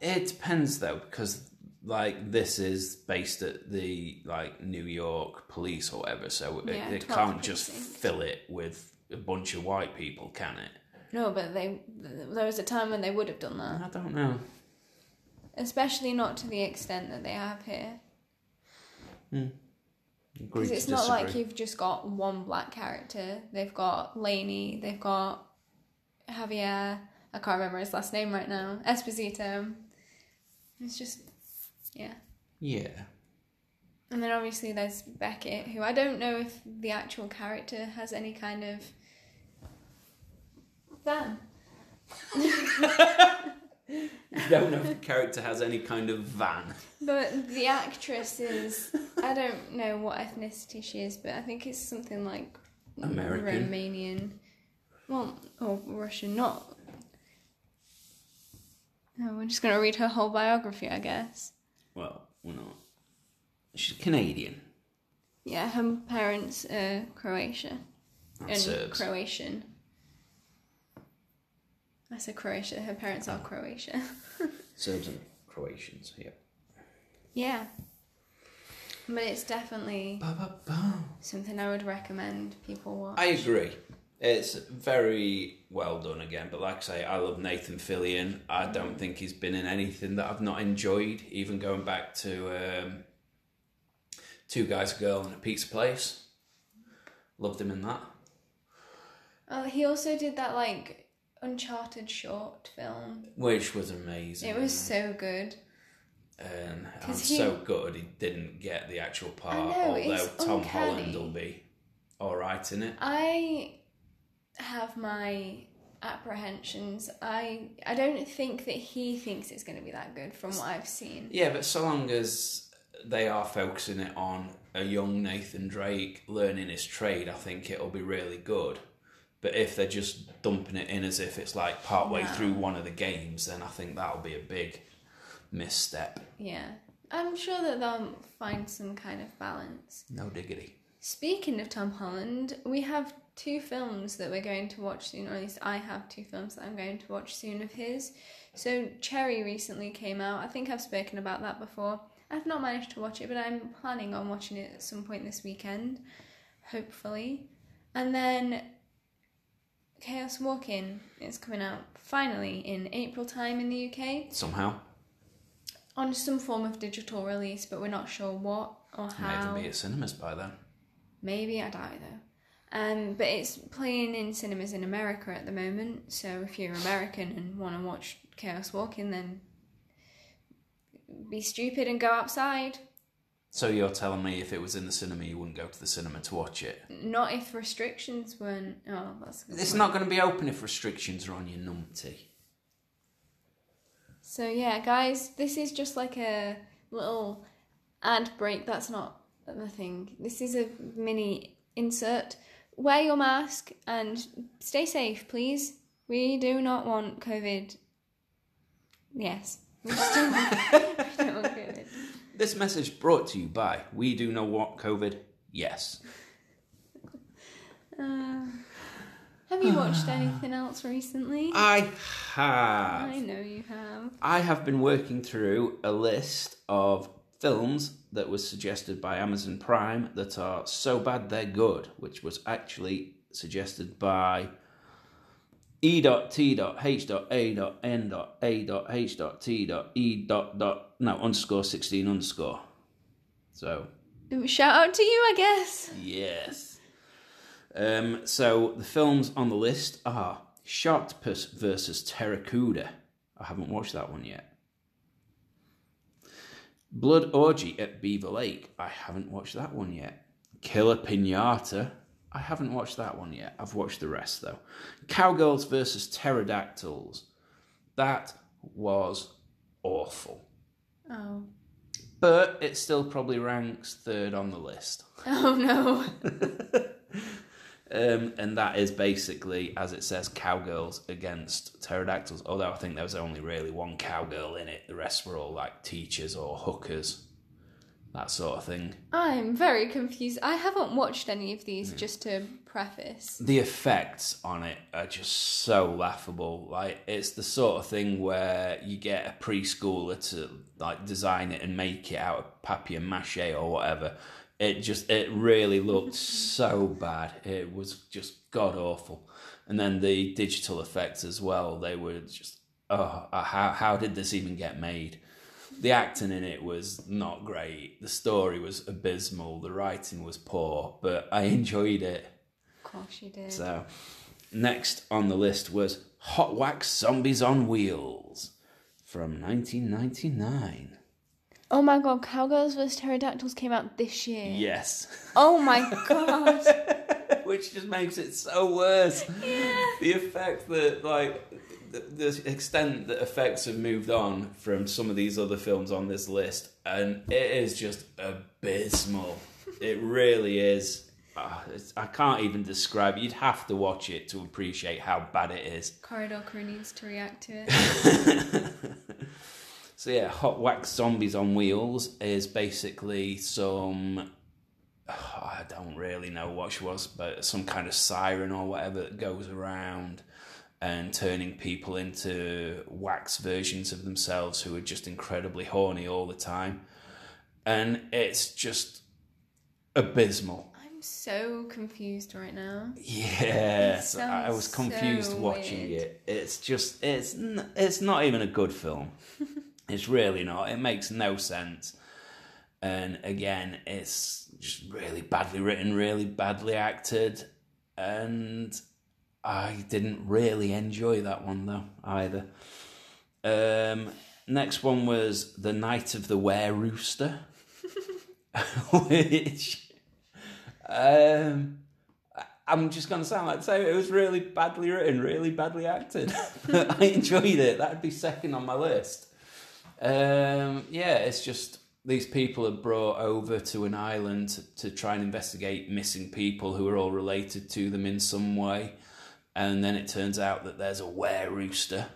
[SPEAKER 2] it depends though because like this is based at the like New York police or whatever, so it,
[SPEAKER 1] Yeah,
[SPEAKER 2] it
[SPEAKER 1] 12
[SPEAKER 2] can't just fill it with a bunch of white people, can it?
[SPEAKER 1] No, but they there was a time when they would have done that,
[SPEAKER 2] I don't know.
[SPEAKER 1] especially not to the extent that they have here.
[SPEAKER 2] Hmm.
[SPEAKER 1] Because
[SPEAKER 2] to
[SPEAKER 1] it's not like you've just got one black character. They've got Lanie. They've got Javier. I can't remember his last name right now. Esposito. It's just yeah.
[SPEAKER 2] Yeah.
[SPEAKER 1] And then obviously there's Beckett, who I don't know if the actual character has any kind of van.
[SPEAKER 2] You don't know if the character has any kind of van.
[SPEAKER 1] But the actress is I don't know what ethnicity she is, but I think it's something like
[SPEAKER 2] American.
[SPEAKER 1] Romanian. Well, or Russian, not. No, we're just gonna read her whole biography, I guess.
[SPEAKER 2] Well, we're not. She's Canadian.
[SPEAKER 1] Yeah, her parents are Croatia
[SPEAKER 2] Not
[SPEAKER 1] and
[SPEAKER 2] Serbs.
[SPEAKER 1] Croatian. I said Croatia. Her parents are Croatia.
[SPEAKER 2] Serbs and Croatians. Yeah.
[SPEAKER 1] yeah, but it's definitely something I would recommend people watch.
[SPEAKER 2] I agree. It's very well done again, but like I say, I love Nathan Fillion. I don't think he's been in anything that I've not enjoyed. Even going back to um, Two Guys, a Girl, and a Pizza Place. Loved him in that.
[SPEAKER 1] Oh, he also did that like Uncharted short film.
[SPEAKER 2] Which was amazing.
[SPEAKER 1] It was so good.
[SPEAKER 2] And I'm
[SPEAKER 1] 'Cause he-
[SPEAKER 2] so good he didn't get the actual part,
[SPEAKER 1] know,
[SPEAKER 2] although Tom
[SPEAKER 1] uncanny.
[SPEAKER 2] Holland will be alright in it.
[SPEAKER 1] I my apprehensions. I I don't think that he thinks it's going to be that good from what I've seen.
[SPEAKER 2] Yeah, but so long as they are focusing it on a young Nathan Drake learning his trade, I think it'll be really good. But if they're just dumping it in as if it's like partway
[SPEAKER 1] No.
[SPEAKER 2] through one of the games, then I think that'll be a big misstep.
[SPEAKER 1] Yeah. I'm sure that they'll find some kind of balance.
[SPEAKER 2] No diggity.
[SPEAKER 1] Speaking of Tom Holland, we have two films that we're going to watch soon, or at least I have two films that I'm going to watch soon of his. So, Cherry recently came out. I think I've spoken about that before. I've not managed to watch it, but I'm planning on watching it at some point this weekend, hopefully. And then Chaos Walking is coming out finally in April time in the UK
[SPEAKER 2] Somehow.
[SPEAKER 1] on some form of digital release, but we're not sure what or how.
[SPEAKER 2] even be at cinemas by then.
[SPEAKER 1] Maybe I doubt it though. Um, but it's playing in cinemas in America at the moment. So if you're American and want to watch Chaos Walking, then be stupid and go outside.
[SPEAKER 2] So you're telling me if it was in the cinema, you wouldn't go to the cinema to watch it?
[SPEAKER 1] Not if restrictions weren't. Oh, that's.
[SPEAKER 2] It's
[SPEAKER 1] point.
[SPEAKER 2] not going to be open if restrictions are on your numpty.
[SPEAKER 1] So yeah, guys, this is just like a little ad break. That's not the thing. This is a mini insert. Wear your mask and stay safe, please. We do not want COVID. Yes, we just don't want, we don't want COVID.
[SPEAKER 2] This message brought to you by We Do Not Want COVID? Yes.
[SPEAKER 1] Uh, have you watched anything else recently?
[SPEAKER 2] I have.
[SPEAKER 1] I know you have.
[SPEAKER 2] I have been working through a list of films that was suggested by Amazon Prime that are so bad they're good, which was actually suggested by E E.T.H.A.N.A.H.T.E dot no underscore sixteen underscore. So
[SPEAKER 1] Shout out to you, I guess.
[SPEAKER 2] Yes. Um, so the films on the list are Sharktopus versus Pteracuda. I haven't watched that one yet. Blood Orgy at Beaver Lake. I haven't watched that one yet. Killer Pinata. I haven't watched that one yet. I've watched the rest though. Cowgirls versus Pterodactyls. That was awful.
[SPEAKER 1] Oh.
[SPEAKER 2] But it still probably ranks third on the list.
[SPEAKER 1] Oh no.
[SPEAKER 2] Um, and that is basically, as it says, cowgirls against pterodactyls. Although I think there was only really one cowgirl in it. The rest were all like teachers or hookers, that sort of thing.
[SPEAKER 1] I'm very confused. I haven't watched any of these, just to preface.
[SPEAKER 2] The effects on it are just so laughable. Like it's the sort of thing where you get a preschooler to like design it and make it out of papier mache or whatever. It just it really looked so bad. It was just god awful. And then the digital effects as well. They were just oh uh, how how did this even get made? The acting in it was not great. The story was abysmal. The writing was poor, but I enjoyed it.
[SPEAKER 1] Of course you did.
[SPEAKER 2] So, next on the list was Hot Wax Zombies on Wheels from 1999.
[SPEAKER 1] Oh my god, Cowgirls vs. Pterodactyls came out this year.
[SPEAKER 2] Yes.
[SPEAKER 1] Oh my god.
[SPEAKER 2] Which just makes it so worse.
[SPEAKER 1] yeah.
[SPEAKER 2] The effect that, like, the, the extent that effects have moved on from some of these other films on this list, and it is just abysmal. it really is. Ah, it's, I can't even describe it. You'd have to watch it to appreciate how bad it is.
[SPEAKER 1] Corridor crew needs to react to it.
[SPEAKER 2] so yeah, Hot Wax Zombies on Wheels is basically some I don't really know what she was, but some kind of siren or whatever that goes around and turning people into wax versions of themselves who are just incredibly horny all the time. And it's just abysmal.
[SPEAKER 1] I'm so confused right now.
[SPEAKER 2] Yes, I was confused
[SPEAKER 1] so
[SPEAKER 2] watching
[SPEAKER 1] weird.
[SPEAKER 2] it. It's just it's it's not even a good film. it's really not. It makes no sense. and again, it's just really badly written, really badly acted, and I didn't really enjoy that one though either. Um, next one was the Night of the Were Rooster, which um, I'm just gonna sound like same. It was really badly written, really badly acted. I enjoyed it. That'd be second on my list. Um, yeah, it's just these people are brought over to an island to, try and investigate missing people who are all related to them in some way. And then it turns out that there's a were rooster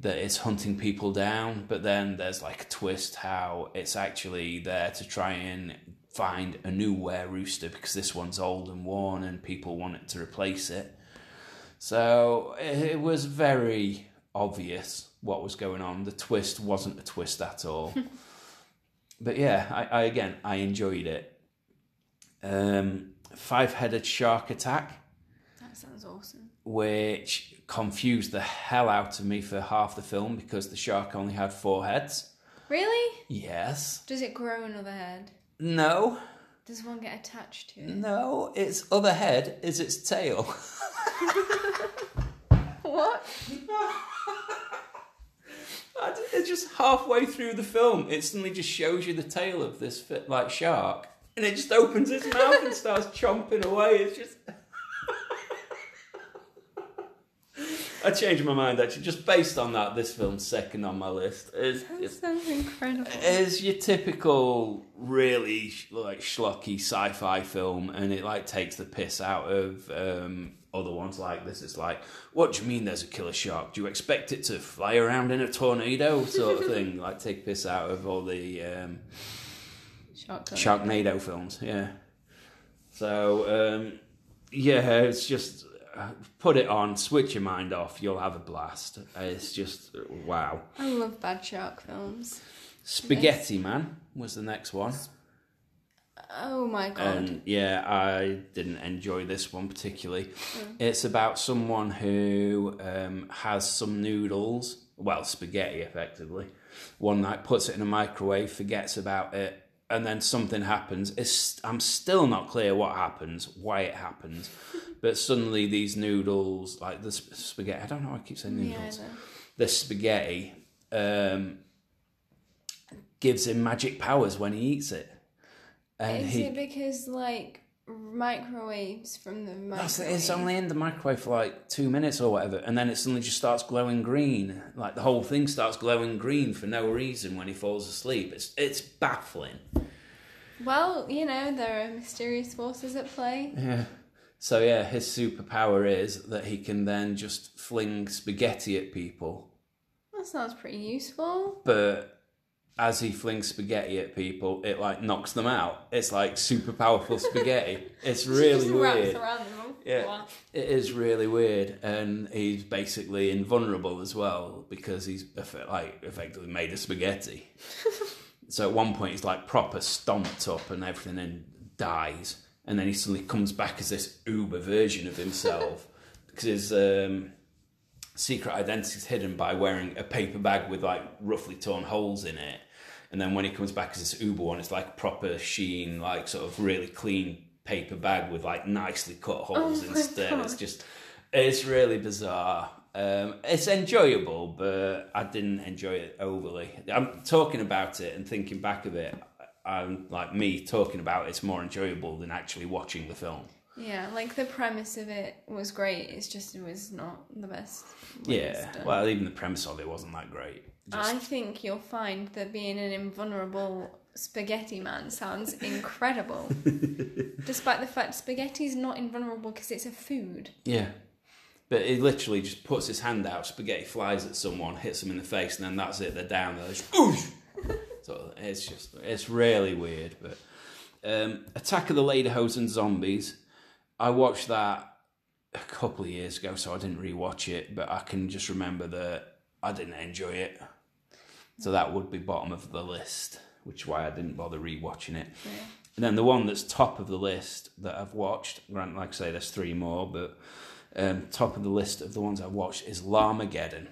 [SPEAKER 2] that is hunting people down. But then there's like a twist how it's actually there to try and find a new were rooster because this one's old and worn and people want it to replace it. So it was very obvious what was going on. The twist wasn't a twist at all. but yeah, I, I again I enjoyed it. Um, five-headed shark attack,
[SPEAKER 1] That sounds awesome.
[SPEAKER 2] which confused the hell out of me for half the film because the shark only had four heads.
[SPEAKER 1] Really?
[SPEAKER 2] Yes.
[SPEAKER 1] Does it grow another head?
[SPEAKER 2] No.
[SPEAKER 1] Does one get attached to it?
[SPEAKER 2] No. Its other head is its tail.
[SPEAKER 1] What?
[SPEAKER 2] It's just halfway through the film, it suddenly just shows you the tail of this fit, like shark, and it just opens its mouth and starts chomping away. It's just. I changed my mind actually, just based on that. This film's second on my list. Is
[SPEAKER 1] That sounds incredible.
[SPEAKER 2] is your typical really sh- like schlocky sci-fi film, and it like takes the piss out of um, other ones like this. It's like, what do you mean there's a killer shark? Do you expect it to fly around in a tornado, sort of thing? like take piss out of all the um,
[SPEAKER 1] Shark.
[SPEAKER 2] Sharknado films, yeah. So um, yeah, it's just uh, put it on, switch your mind off, you'll have a blast. It's just wow.
[SPEAKER 1] I love bad shark films.
[SPEAKER 2] Spaghetti Man was the next one.
[SPEAKER 1] Oh my god.
[SPEAKER 2] And yeah, I didn't enjoy this one particularly. It's about someone who um, has some noodles, well, spaghetti effectively. One night puts it in a microwave, forgets about it, and then something happens. It's, I'm still not clear what happens, why it happens, but suddenly these noodles, like the sp- spaghetti, I don't know why I keep saying noodles. The spaghetti um, gives him magic powers when he eats it. And
[SPEAKER 1] Is
[SPEAKER 2] he,
[SPEAKER 1] it because like microwaves from the microwave?
[SPEAKER 2] It's only in the microwave for like two minutes or whatever, and then it suddenly just starts glowing green. Like the whole thing starts glowing green for no reason when he falls asleep. It's it's baffling.
[SPEAKER 1] Well, you know there are mysterious forces at play.
[SPEAKER 2] Yeah. So yeah, his superpower is that he can then just fling spaghetti at people,
[SPEAKER 1] That sounds pretty useful.
[SPEAKER 2] but as he flings spaghetti at people, it like knocks them out. It's like super powerful spaghetti. It's really weird.
[SPEAKER 1] wraps around them.
[SPEAKER 2] Yeah. It is really weird, and he's basically invulnerable as well because he's like effectively made of spaghetti. so at one point he's like proper stomped up and everything, and dies, and then he suddenly comes back as this uber version of himself because his um, secret identity is hidden by wearing a paper bag with like roughly torn holes in it. And then when he comes back as this Uber one, it's like proper sheen, like sort of really clean paper bag with like nicely cut holes
[SPEAKER 1] Oh
[SPEAKER 2] instead.
[SPEAKER 1] God.
[SPEAKER 2] It's just, it's really bizarre. Um, it's enjoyable, but I didn't enjoy it overly. I'm talking about it and thinking back of it. I'm like me talking about it's more enjoyable than actually watching the film.
[SPEAKER 1] Yeah, like the premise of it was great. It's just it was not the best.
[SPEAKER 2] Yeah, well, even the premise of it wasn't that great. Just,
[SPEAKER 1] I think you'll find that being an invulnerable spaghetti man sounds incredible. Despite the fact spaghetti's not invulnerable because it's a food.
[SPEAKER 2] Yeah. But he literally just puts his hand out, spaghetti flies at someone, hits them in the face, and then that's it, they're down. They're just, "Oosh!" so it's just, it's really weird. But um, Attack of the Lederhosen Zombies, I watched that a couple of years ago, so I didn't rewatch it, but I can just remember that I didn't enjoy it. So that would be bottom of the list, which is why I didn't bother rewatching it.
[SPEAKER 1] Yeah.
[SPEAKER 2] And then the one that's top of the list that I've watched, grant like I say, there's three more, but um, top of the list of the ones I've watched is Llamageddon.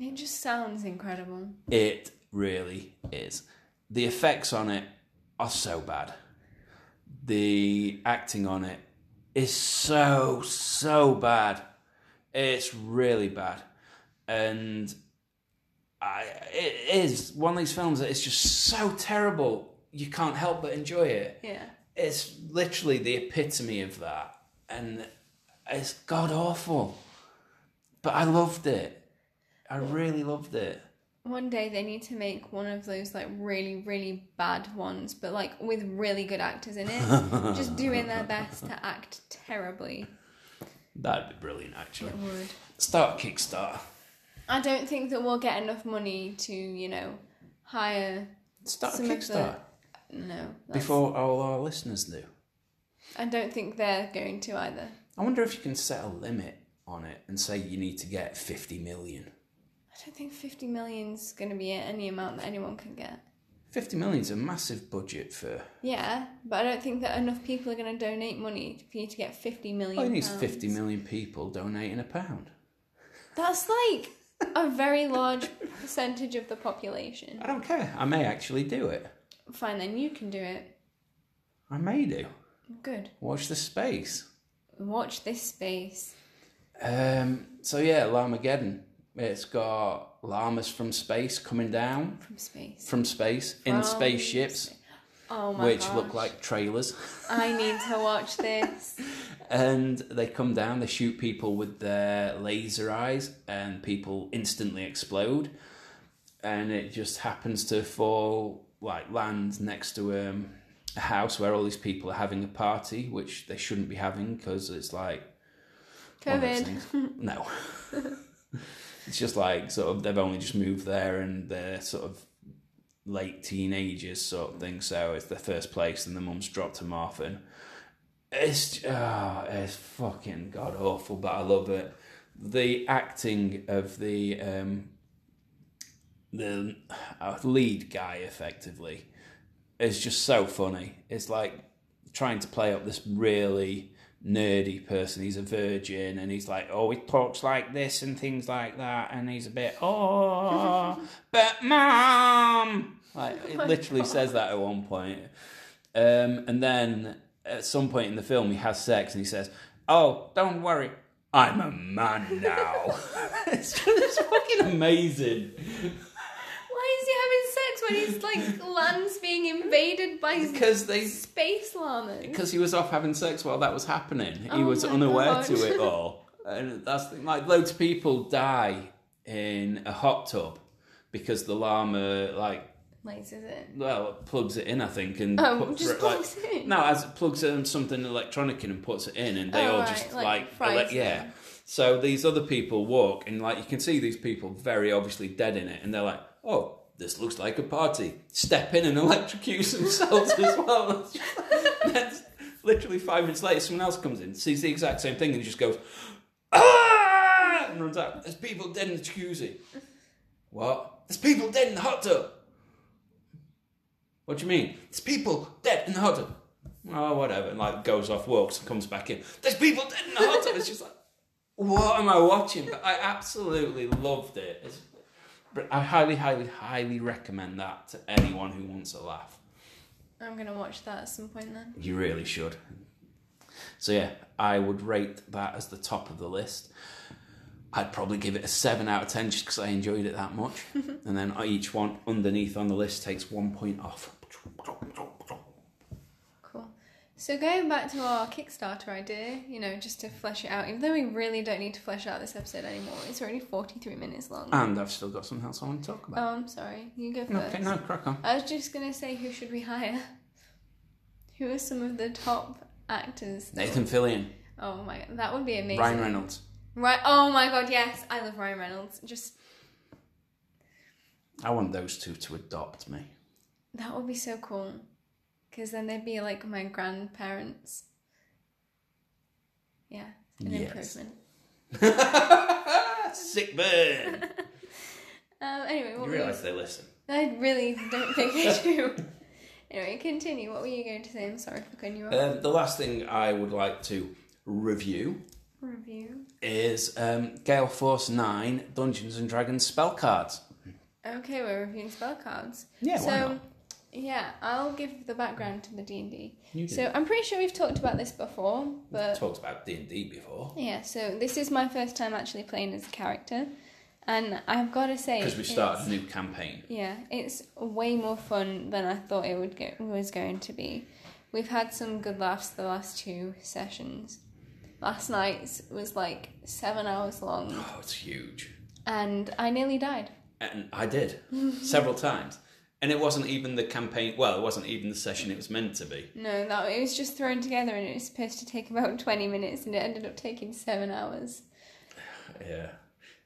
[SPEAKER 1] It just sounds incredible.
[SPEAKER 2] It really is. The effects on it are so bad. The acting on it is so so bad. It's really bad, and I, it is one of these films that is just so terrible. You can't help but enjoy it.
[SPEAKER 1] Yeah.
[SPEAKER 2] It's literally the epitome of that, and it's god awful. But I loved it. I really loved it.
[SPEAKER 1] One day they need to make one of those like really, really bad ones, but like with really good actors in it, just doing their best to act terribly.
[SPEAKER 2] That'd be brilliant, actually.
[SPEAKER 1] It would.
[SPEAKER 2] Start Kickstarter.
[SPEAKER 1] I don't think that we'll get enough money to, you know, hire.
[SPEAKER 2] Start
[SPEAKER 1] Some
[SPEAKER 2] a
[SPEAKER 1] of the-
[SPEAKER 2] Kickstarter
[SPEAKER 1] No. that's-
[SPEAKER 2] before all our listeners do.
[SPEAKER 1] I don't think they're going to either.
[SPEAKER 2] I wonder if you can set a limit on it and say you need to get 50 million.
[SPEAKER 1] I don't think 50 million's going to be any amount that anyone can get.
[SPEAKER 2] 50 million's a massive budget for.
[SPEAKER 1] Yeah, but I don't think that enough people are going to donate money for you to get 50 million.
[SPEAKER 2] Well, you need
[SPEAKER 1] pounds.
[SPEAKER 2] 50 million people donating a pound.
[SPEAKER 1] That's like a very large percentage of the population.
[SPEAKER 2] I don't care. I may actually do it.
[SPEAKER 1] Fine, then you can do it.
[SPEAKER 2] I may do.
[SPEAKER 1] Good.
[SPEAKER 2] Watch the space.
[SPEAKER 1] Watch this space.
[SPEAKER 2] Um, so yeah, Llamageddon. It's got llamas from space coming down
[SPEAKER 1] From space.
[SPEAKER 2] from space in
[SPEAKER 1] From
[SPEAKER 2] spaceships,
[SPEAKER 1] spa- Oh
[SPEAKER 2] which
[SPEAKER 1] gosh.
[SPEAKER 2] look like trailers.
[SPEAKER 1] I need to watch this.
[SPEAKER 2] and they come down, they shoot people with their laser eyes, and people instantly explode. And it just happens to fall, like, land next to um, a house where all these people are having a party, which they shouldn't be having because it's like.
[SPEAKER 1] COVID.
[SPEAKER 2] No. it's just like, sort of, they've only just moved there and they're sort of late teenagers, sort of thing. So it's the first place, and the mum's dropped them off, and it's oh, it's fucking god awful, but I love it. The acting of the um, the uh, lead guy, effectively, is just so funny. It's like trying to play up this really nerdy person. He's a virgin, and he's like, oh, he talks like this and things like that, and he's a bit, oh, but mom, like it literally says that at one point. Um, and then at some point in the film, he has sex, and he says, "Oh, don't worry, I'm a man now." it's just it's fucking amazing.
[SPEAKER 1] Why is he having sex when he's like land's being invaded by
[SPEAKER 2] Because they
[SPEAKER 1] space llamas?
[SPEAKER 2] because he was off having sex while that was happening. He
[SPEAKER 1] Oh
[SPEAKER 2] was unaware
[SPEAKER 1] God.
[SPEAKER 2] to it all, and that's the, like loads of people die in a hot tub because the llama like
[SPEAKER 1] Lasers it.
[SPEAKER 2] well plugs it in, I think, and
[SPEAKER 1] Oh,
[SPEAKER 2] puts
[SPEAKER 1] just
[SPEAKER 2] it, like,
[SPEAKER 1] it in?
[SPEAKER 2] No, as it plugs in something electronic in and puts it in, and they
[SPEAKER 1] Oh,
[SPEAKER 2] all
[SPEAKER 1] right,
[SPEAKER 2] just
[SPEAKER 1] like
[SPEAKER 2] like, elec- yeah. So these other people walk, and like you can see these people very obviously dead in it, and they're like, oh. This looks like a party. Step in and electrocute themselves as well. That's literally five minutes later, someone else comes in, sees the exact same thing, and just goes, ah, and runs out. There's people dead in the jacuzzi. What? There's people dead in the hot tub. What do you mean? There's people dead in the hot tub. Oh, whatever. And like goes off, walks, and comes back in. There's people dead in the hot tub. It's just like, what am I watching? But I absolutely loved it. It's, but I highly, highly, highly recommend that to anyone who wants a laugh.
[SPEAKER 1] I'm gonna watch that at some point then.
[SPEAKER 2] You really should. So yeah, I would rate that as the top of the list. I'd probably give it a seven out of ten just because I enjoyed it that much. and then each one underneath on the list takes one point off.
[SPEAKER 1] Cool. So going back to our Kickstarter idea, you know, just to flesh it out, even though we really don't need to flesh out this episode anymore, it's already 43 minutes long.
[SPEAKER 2] And I've still got something else I want to talk about. oh.
[SPEAKER 1] I'm sorry. You go first.
[SPEAKER 2] okay, no, crack on.
[SPEAKER 1] I was just gonna say, who should we hire? Who are some of the top actors?
[SPEAKER 2] Nathan Fillion,
[SPEAKER 1] Oh my god, that would be amazing.
[SPEAKER 2] Ryan Reynolds.
[SPEAKER 1] Right. Oh my god, yes, I love Ryan Reynolds. Just
[SPEAKER 2] I want those two to adopt me.
[SPEAKER 1] that would be so cool, because then they'd be like my grandparents. Yeah, an
[SPEAKER 2] Yes.
[SPEAKER 1] improvement.
[SPEAKER 2] Sick burn.
[SPEAKER 1] Um, anyway, what
[SPEAKER 2] you realise they listen.
[SPEAKER 1] I really don't think they do. anyway, continue. What were you going to say? I'm sorry for cutting you off.
[SPEAKER 2] Um, the last thing I would like to review
[SPEAKER 1] Review.
[SPEAKER 2] is um, Gale Force 9 Dungeons and Dragons spell cards.
[SPEAKER 1] Okay, we're reviewing spell cards.
[SPEAKER 2] Yeah,
[SPEAKER 1] so,
[SPEAKER 2] why not?
[SPEAKER 1] Yeah, I'll give the background to the D and D. So I'm pretty sure we've talked about this before, but
[SPEAKER 2] talked about D and D before
[SPEAKER 1] yeah. So this is my first time actually playing as a character, and I've got to say
[SPEAKER 2] because we started a new campaign.
[SPEAKER 1] Yeah, it's way more fun than I thought it would get was going to be. We've had some good laughs the last two sessions. Last night's was like seven hours long,
[SPEAKER 2] Oh, it's huge.
[SPEAKER 1] and I nearly died.
[SPEAKER 2] And I did several times. And it wasn't even the campaign. Well, it wasn't even the session it was meant to be.
[SPEAKER 1] No, that it was just thrown together, and it was supposed to take about twenty minutes, and it ended up taking seven hours.
[SPEAKER 2] Yeah.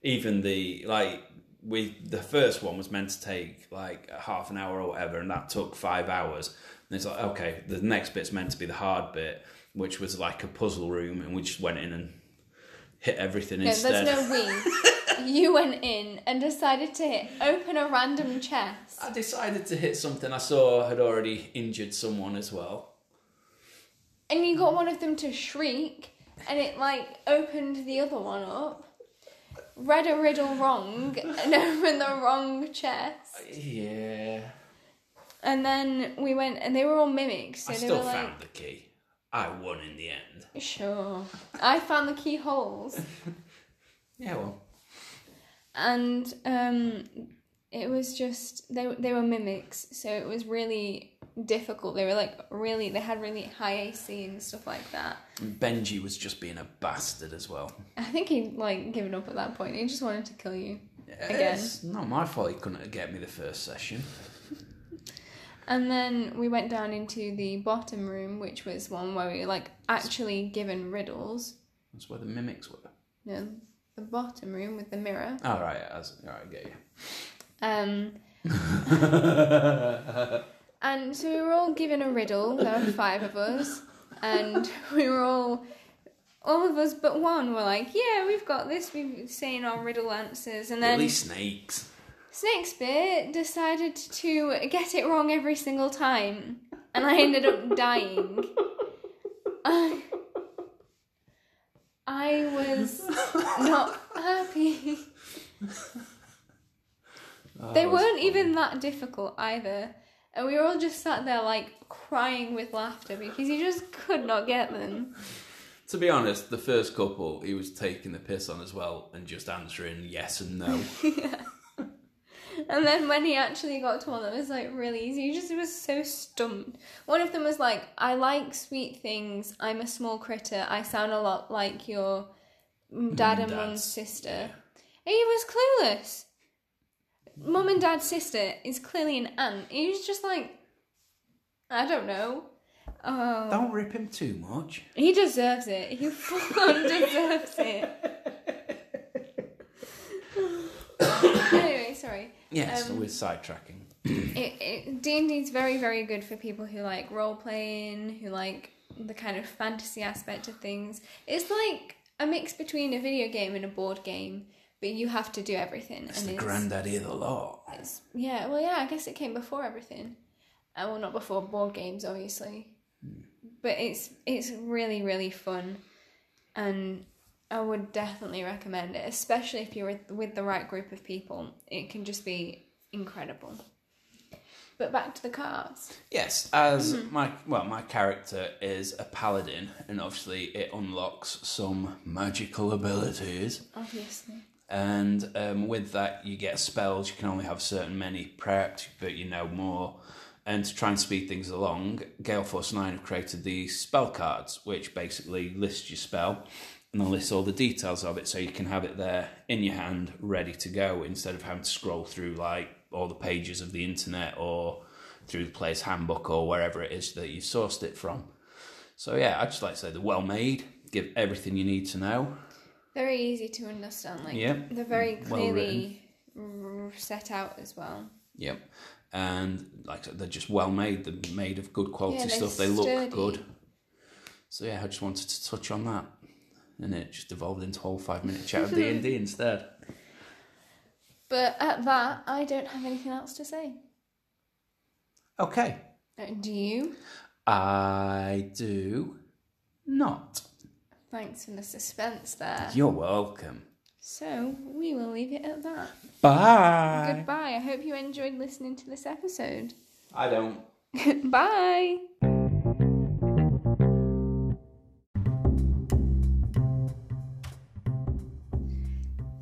[SPEAKER 2] Even the like we the first one was meant to take like a half an hour or whatever, and that took five hours. And it's like okay, the next bit's meant to be the hard bit, which was like a puzzle room, and we just went in and hit everything
[SPEAKER 1] No,
[SPEAKER 2] instead.
[SPEAKER 1] there's no we. you went in and decided to hit, open a random chest.
[SPEAKER 2] I decided to hit something I saw had already injured someone as well.
[SPEAKER 1] And you got one of them to shriek, and it like opened the other one up, read a riddle wrong, and opened the wrong chest.
[SPEAKER 2] Uh, yeah.
[SPEAKER 1] And then we went, and they were all mimics, so
[SPEAKER 2] I
[SPEAKER 1] they
[SPEAKER 2] still
[SPEAKER 1] were like,
[SPEAKER 2] found the key. I won in the end.
[SPEAKER 1] sure. I found the keyholes,
[SPEAKER 2] Yeah, well.
[SPEAKER 1] and um, it was just they they were mimics, so it was really difficult. They were like really, they had really high AC and stuff like that.
[SPEAKER 2] And Benji was just being a bastard as well.
[SPEAKER 1] I think he'd like given up at that point. He just wanted to kill you. Yeah, Again.
[SPEAKER 2] It's not my fault he couldn't get me the first session.
[SPEAKER 1] And then we went down into the bottom room, which was one where we were like actually given riddles.
[SPEAKER 2] That's where the mimics were.
[SPEAKER 1] No, the bottom room with the mirror.
[SPEAKER 2] All right, as, all right, I get you.
[SPEAKER 1] Um, and so we were all given a riddle. There were five of us, and we were all, all of us but one were like, "Yeah, we've got this." We've seen our riddle answers, and then
[SPEAKER 2] At snakes.
[SPEAKER 1] Snakespeare decided to get it wrong every single time, and I ended up dying. I, I was not happy. they weren't
[SPEAKER 2] it's
[SPEAKER 1] even that difficult either. And we were all just sat there like crying with laughter because you just could not get them.
[SPEAKER 2] To be honest, the first couple he was taking the piss on as well and just answering yes and no.
[SPEAKER 1] And then when he actually got to one that was like really easy, he just was so stumped. One of them was like, I like sweet things. I'm a small critter. I sound a lot like your dad and mum's sister.
[SPEAKER 2] yeah.
[SPEAKER 1] He was clueless. Mum and dad's sister is clearly an aunt. He was just like, I don't know. Oh,
[SPEAKER 2] Don't rip him too much.
[SPEAKER 1] he deserves it. He full on deserves it. anyway, sorry.
[SPEAKER 2] Yes,
[SPEAKER 1] Um,
[SPEAKER 2] we're sidetracking.
[SPEAKER 1] it, it D&D is very very good for people who like role playing, who like the kind of fantasy aspect of things. It's like a mix between a video game and a board game, but you have to do everything.
[SPEAKER 2] It's the granddaddy of the lot.
[SPEAKER 1] it's- yeah, well, yeah, I guess it came before everything. Uh, well, not before board games, obviously, but it's it's really really fun, and I would definitely recommend it, especially if you're with, the right group of people. It can just be incredible. But back to the cards.
[SPEAKER 2] Yes, as my well, my character is a paladin, and obviously it unlocks some magical abilities.
[SPEAKER 1] Obviously.
[SPEAKER 2] And um, with that, you get spells. You can only have certain many prepped, but you know more. And to try and speed things along, Gale Force 9 have created these spell cards, which basically list your spell and then lists all the details of it so you can have it there in your hand, ready to go, instead of having to scroll through like all the pages of the internet or through the player's handbook or wherever it is that you've sourced it from. So, yeah, I'd just like to say they're well made, give everything you need to know.
[SPEAKER 1] Very easy to understand. Like
[SPEAKER 2] Yeah.
[SPEAKER 1] they're very mm,
[SPEAKER 2] Well
[SPEAKER 1] clearly r- set out as well.
[SPEAKER 2] Yep. And like they're just well made. They're made of good quality
[SPEAKER 1] Yeah,
[SPEAKER 2] stuff. They look good. So yeah, I just wanted to touch on that, and it just evolved into a whole five minute chat of D and D instead.
[SPEAKER 1] But at that, I don't have anything else to say.
[SPEAKER 2] Okay,
[SPEAKER 1] Uh, Do you?
[SPEAKER 2] I do not.
[SPEAKER 1] Thanks for the suspense there.
[SPEAKER 2] You're welcome.
[SPEAKER 1] So we will leave it at that.
[SPEAKER 2] Bye.
[SPEAKER 1] Goodbye. I hope you enjoyed listening to this episode.
[SPEAKER 4] I don't.
[SPEAKER 1] Bye.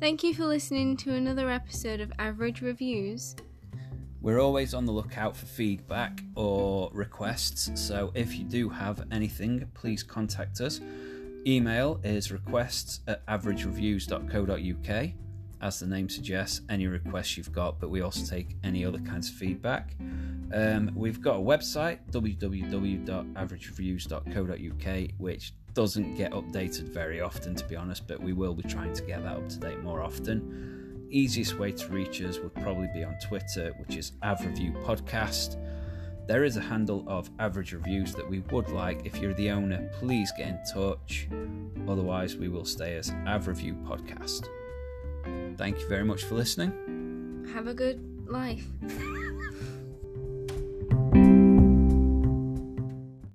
[SPEAKER 1] Thank you for listening to another episode of Average Reviews.
[SPEAKER 2] We're always on the lookout for feedback or requests, so if you do have anything, please contact us. Email is requests at averagereviews.co.uk. As the name suggests, any requests you've got, but we also take any other kinds of feedback. Um, we've got a website, www.averagereviews.co.uk, which doesn't get updated very often, to be honest, but we will be trying to get that up to date more often. Easiest way to reach us would probably be on Twitter, which is AvReview Podcast. There is a handle of average reviews that we would like. If you're the owner, please get in touch. Otherwise, we will stay as AvReview Podcast. Thank you very much for listening.
[SPEAKER 1] Have a good life.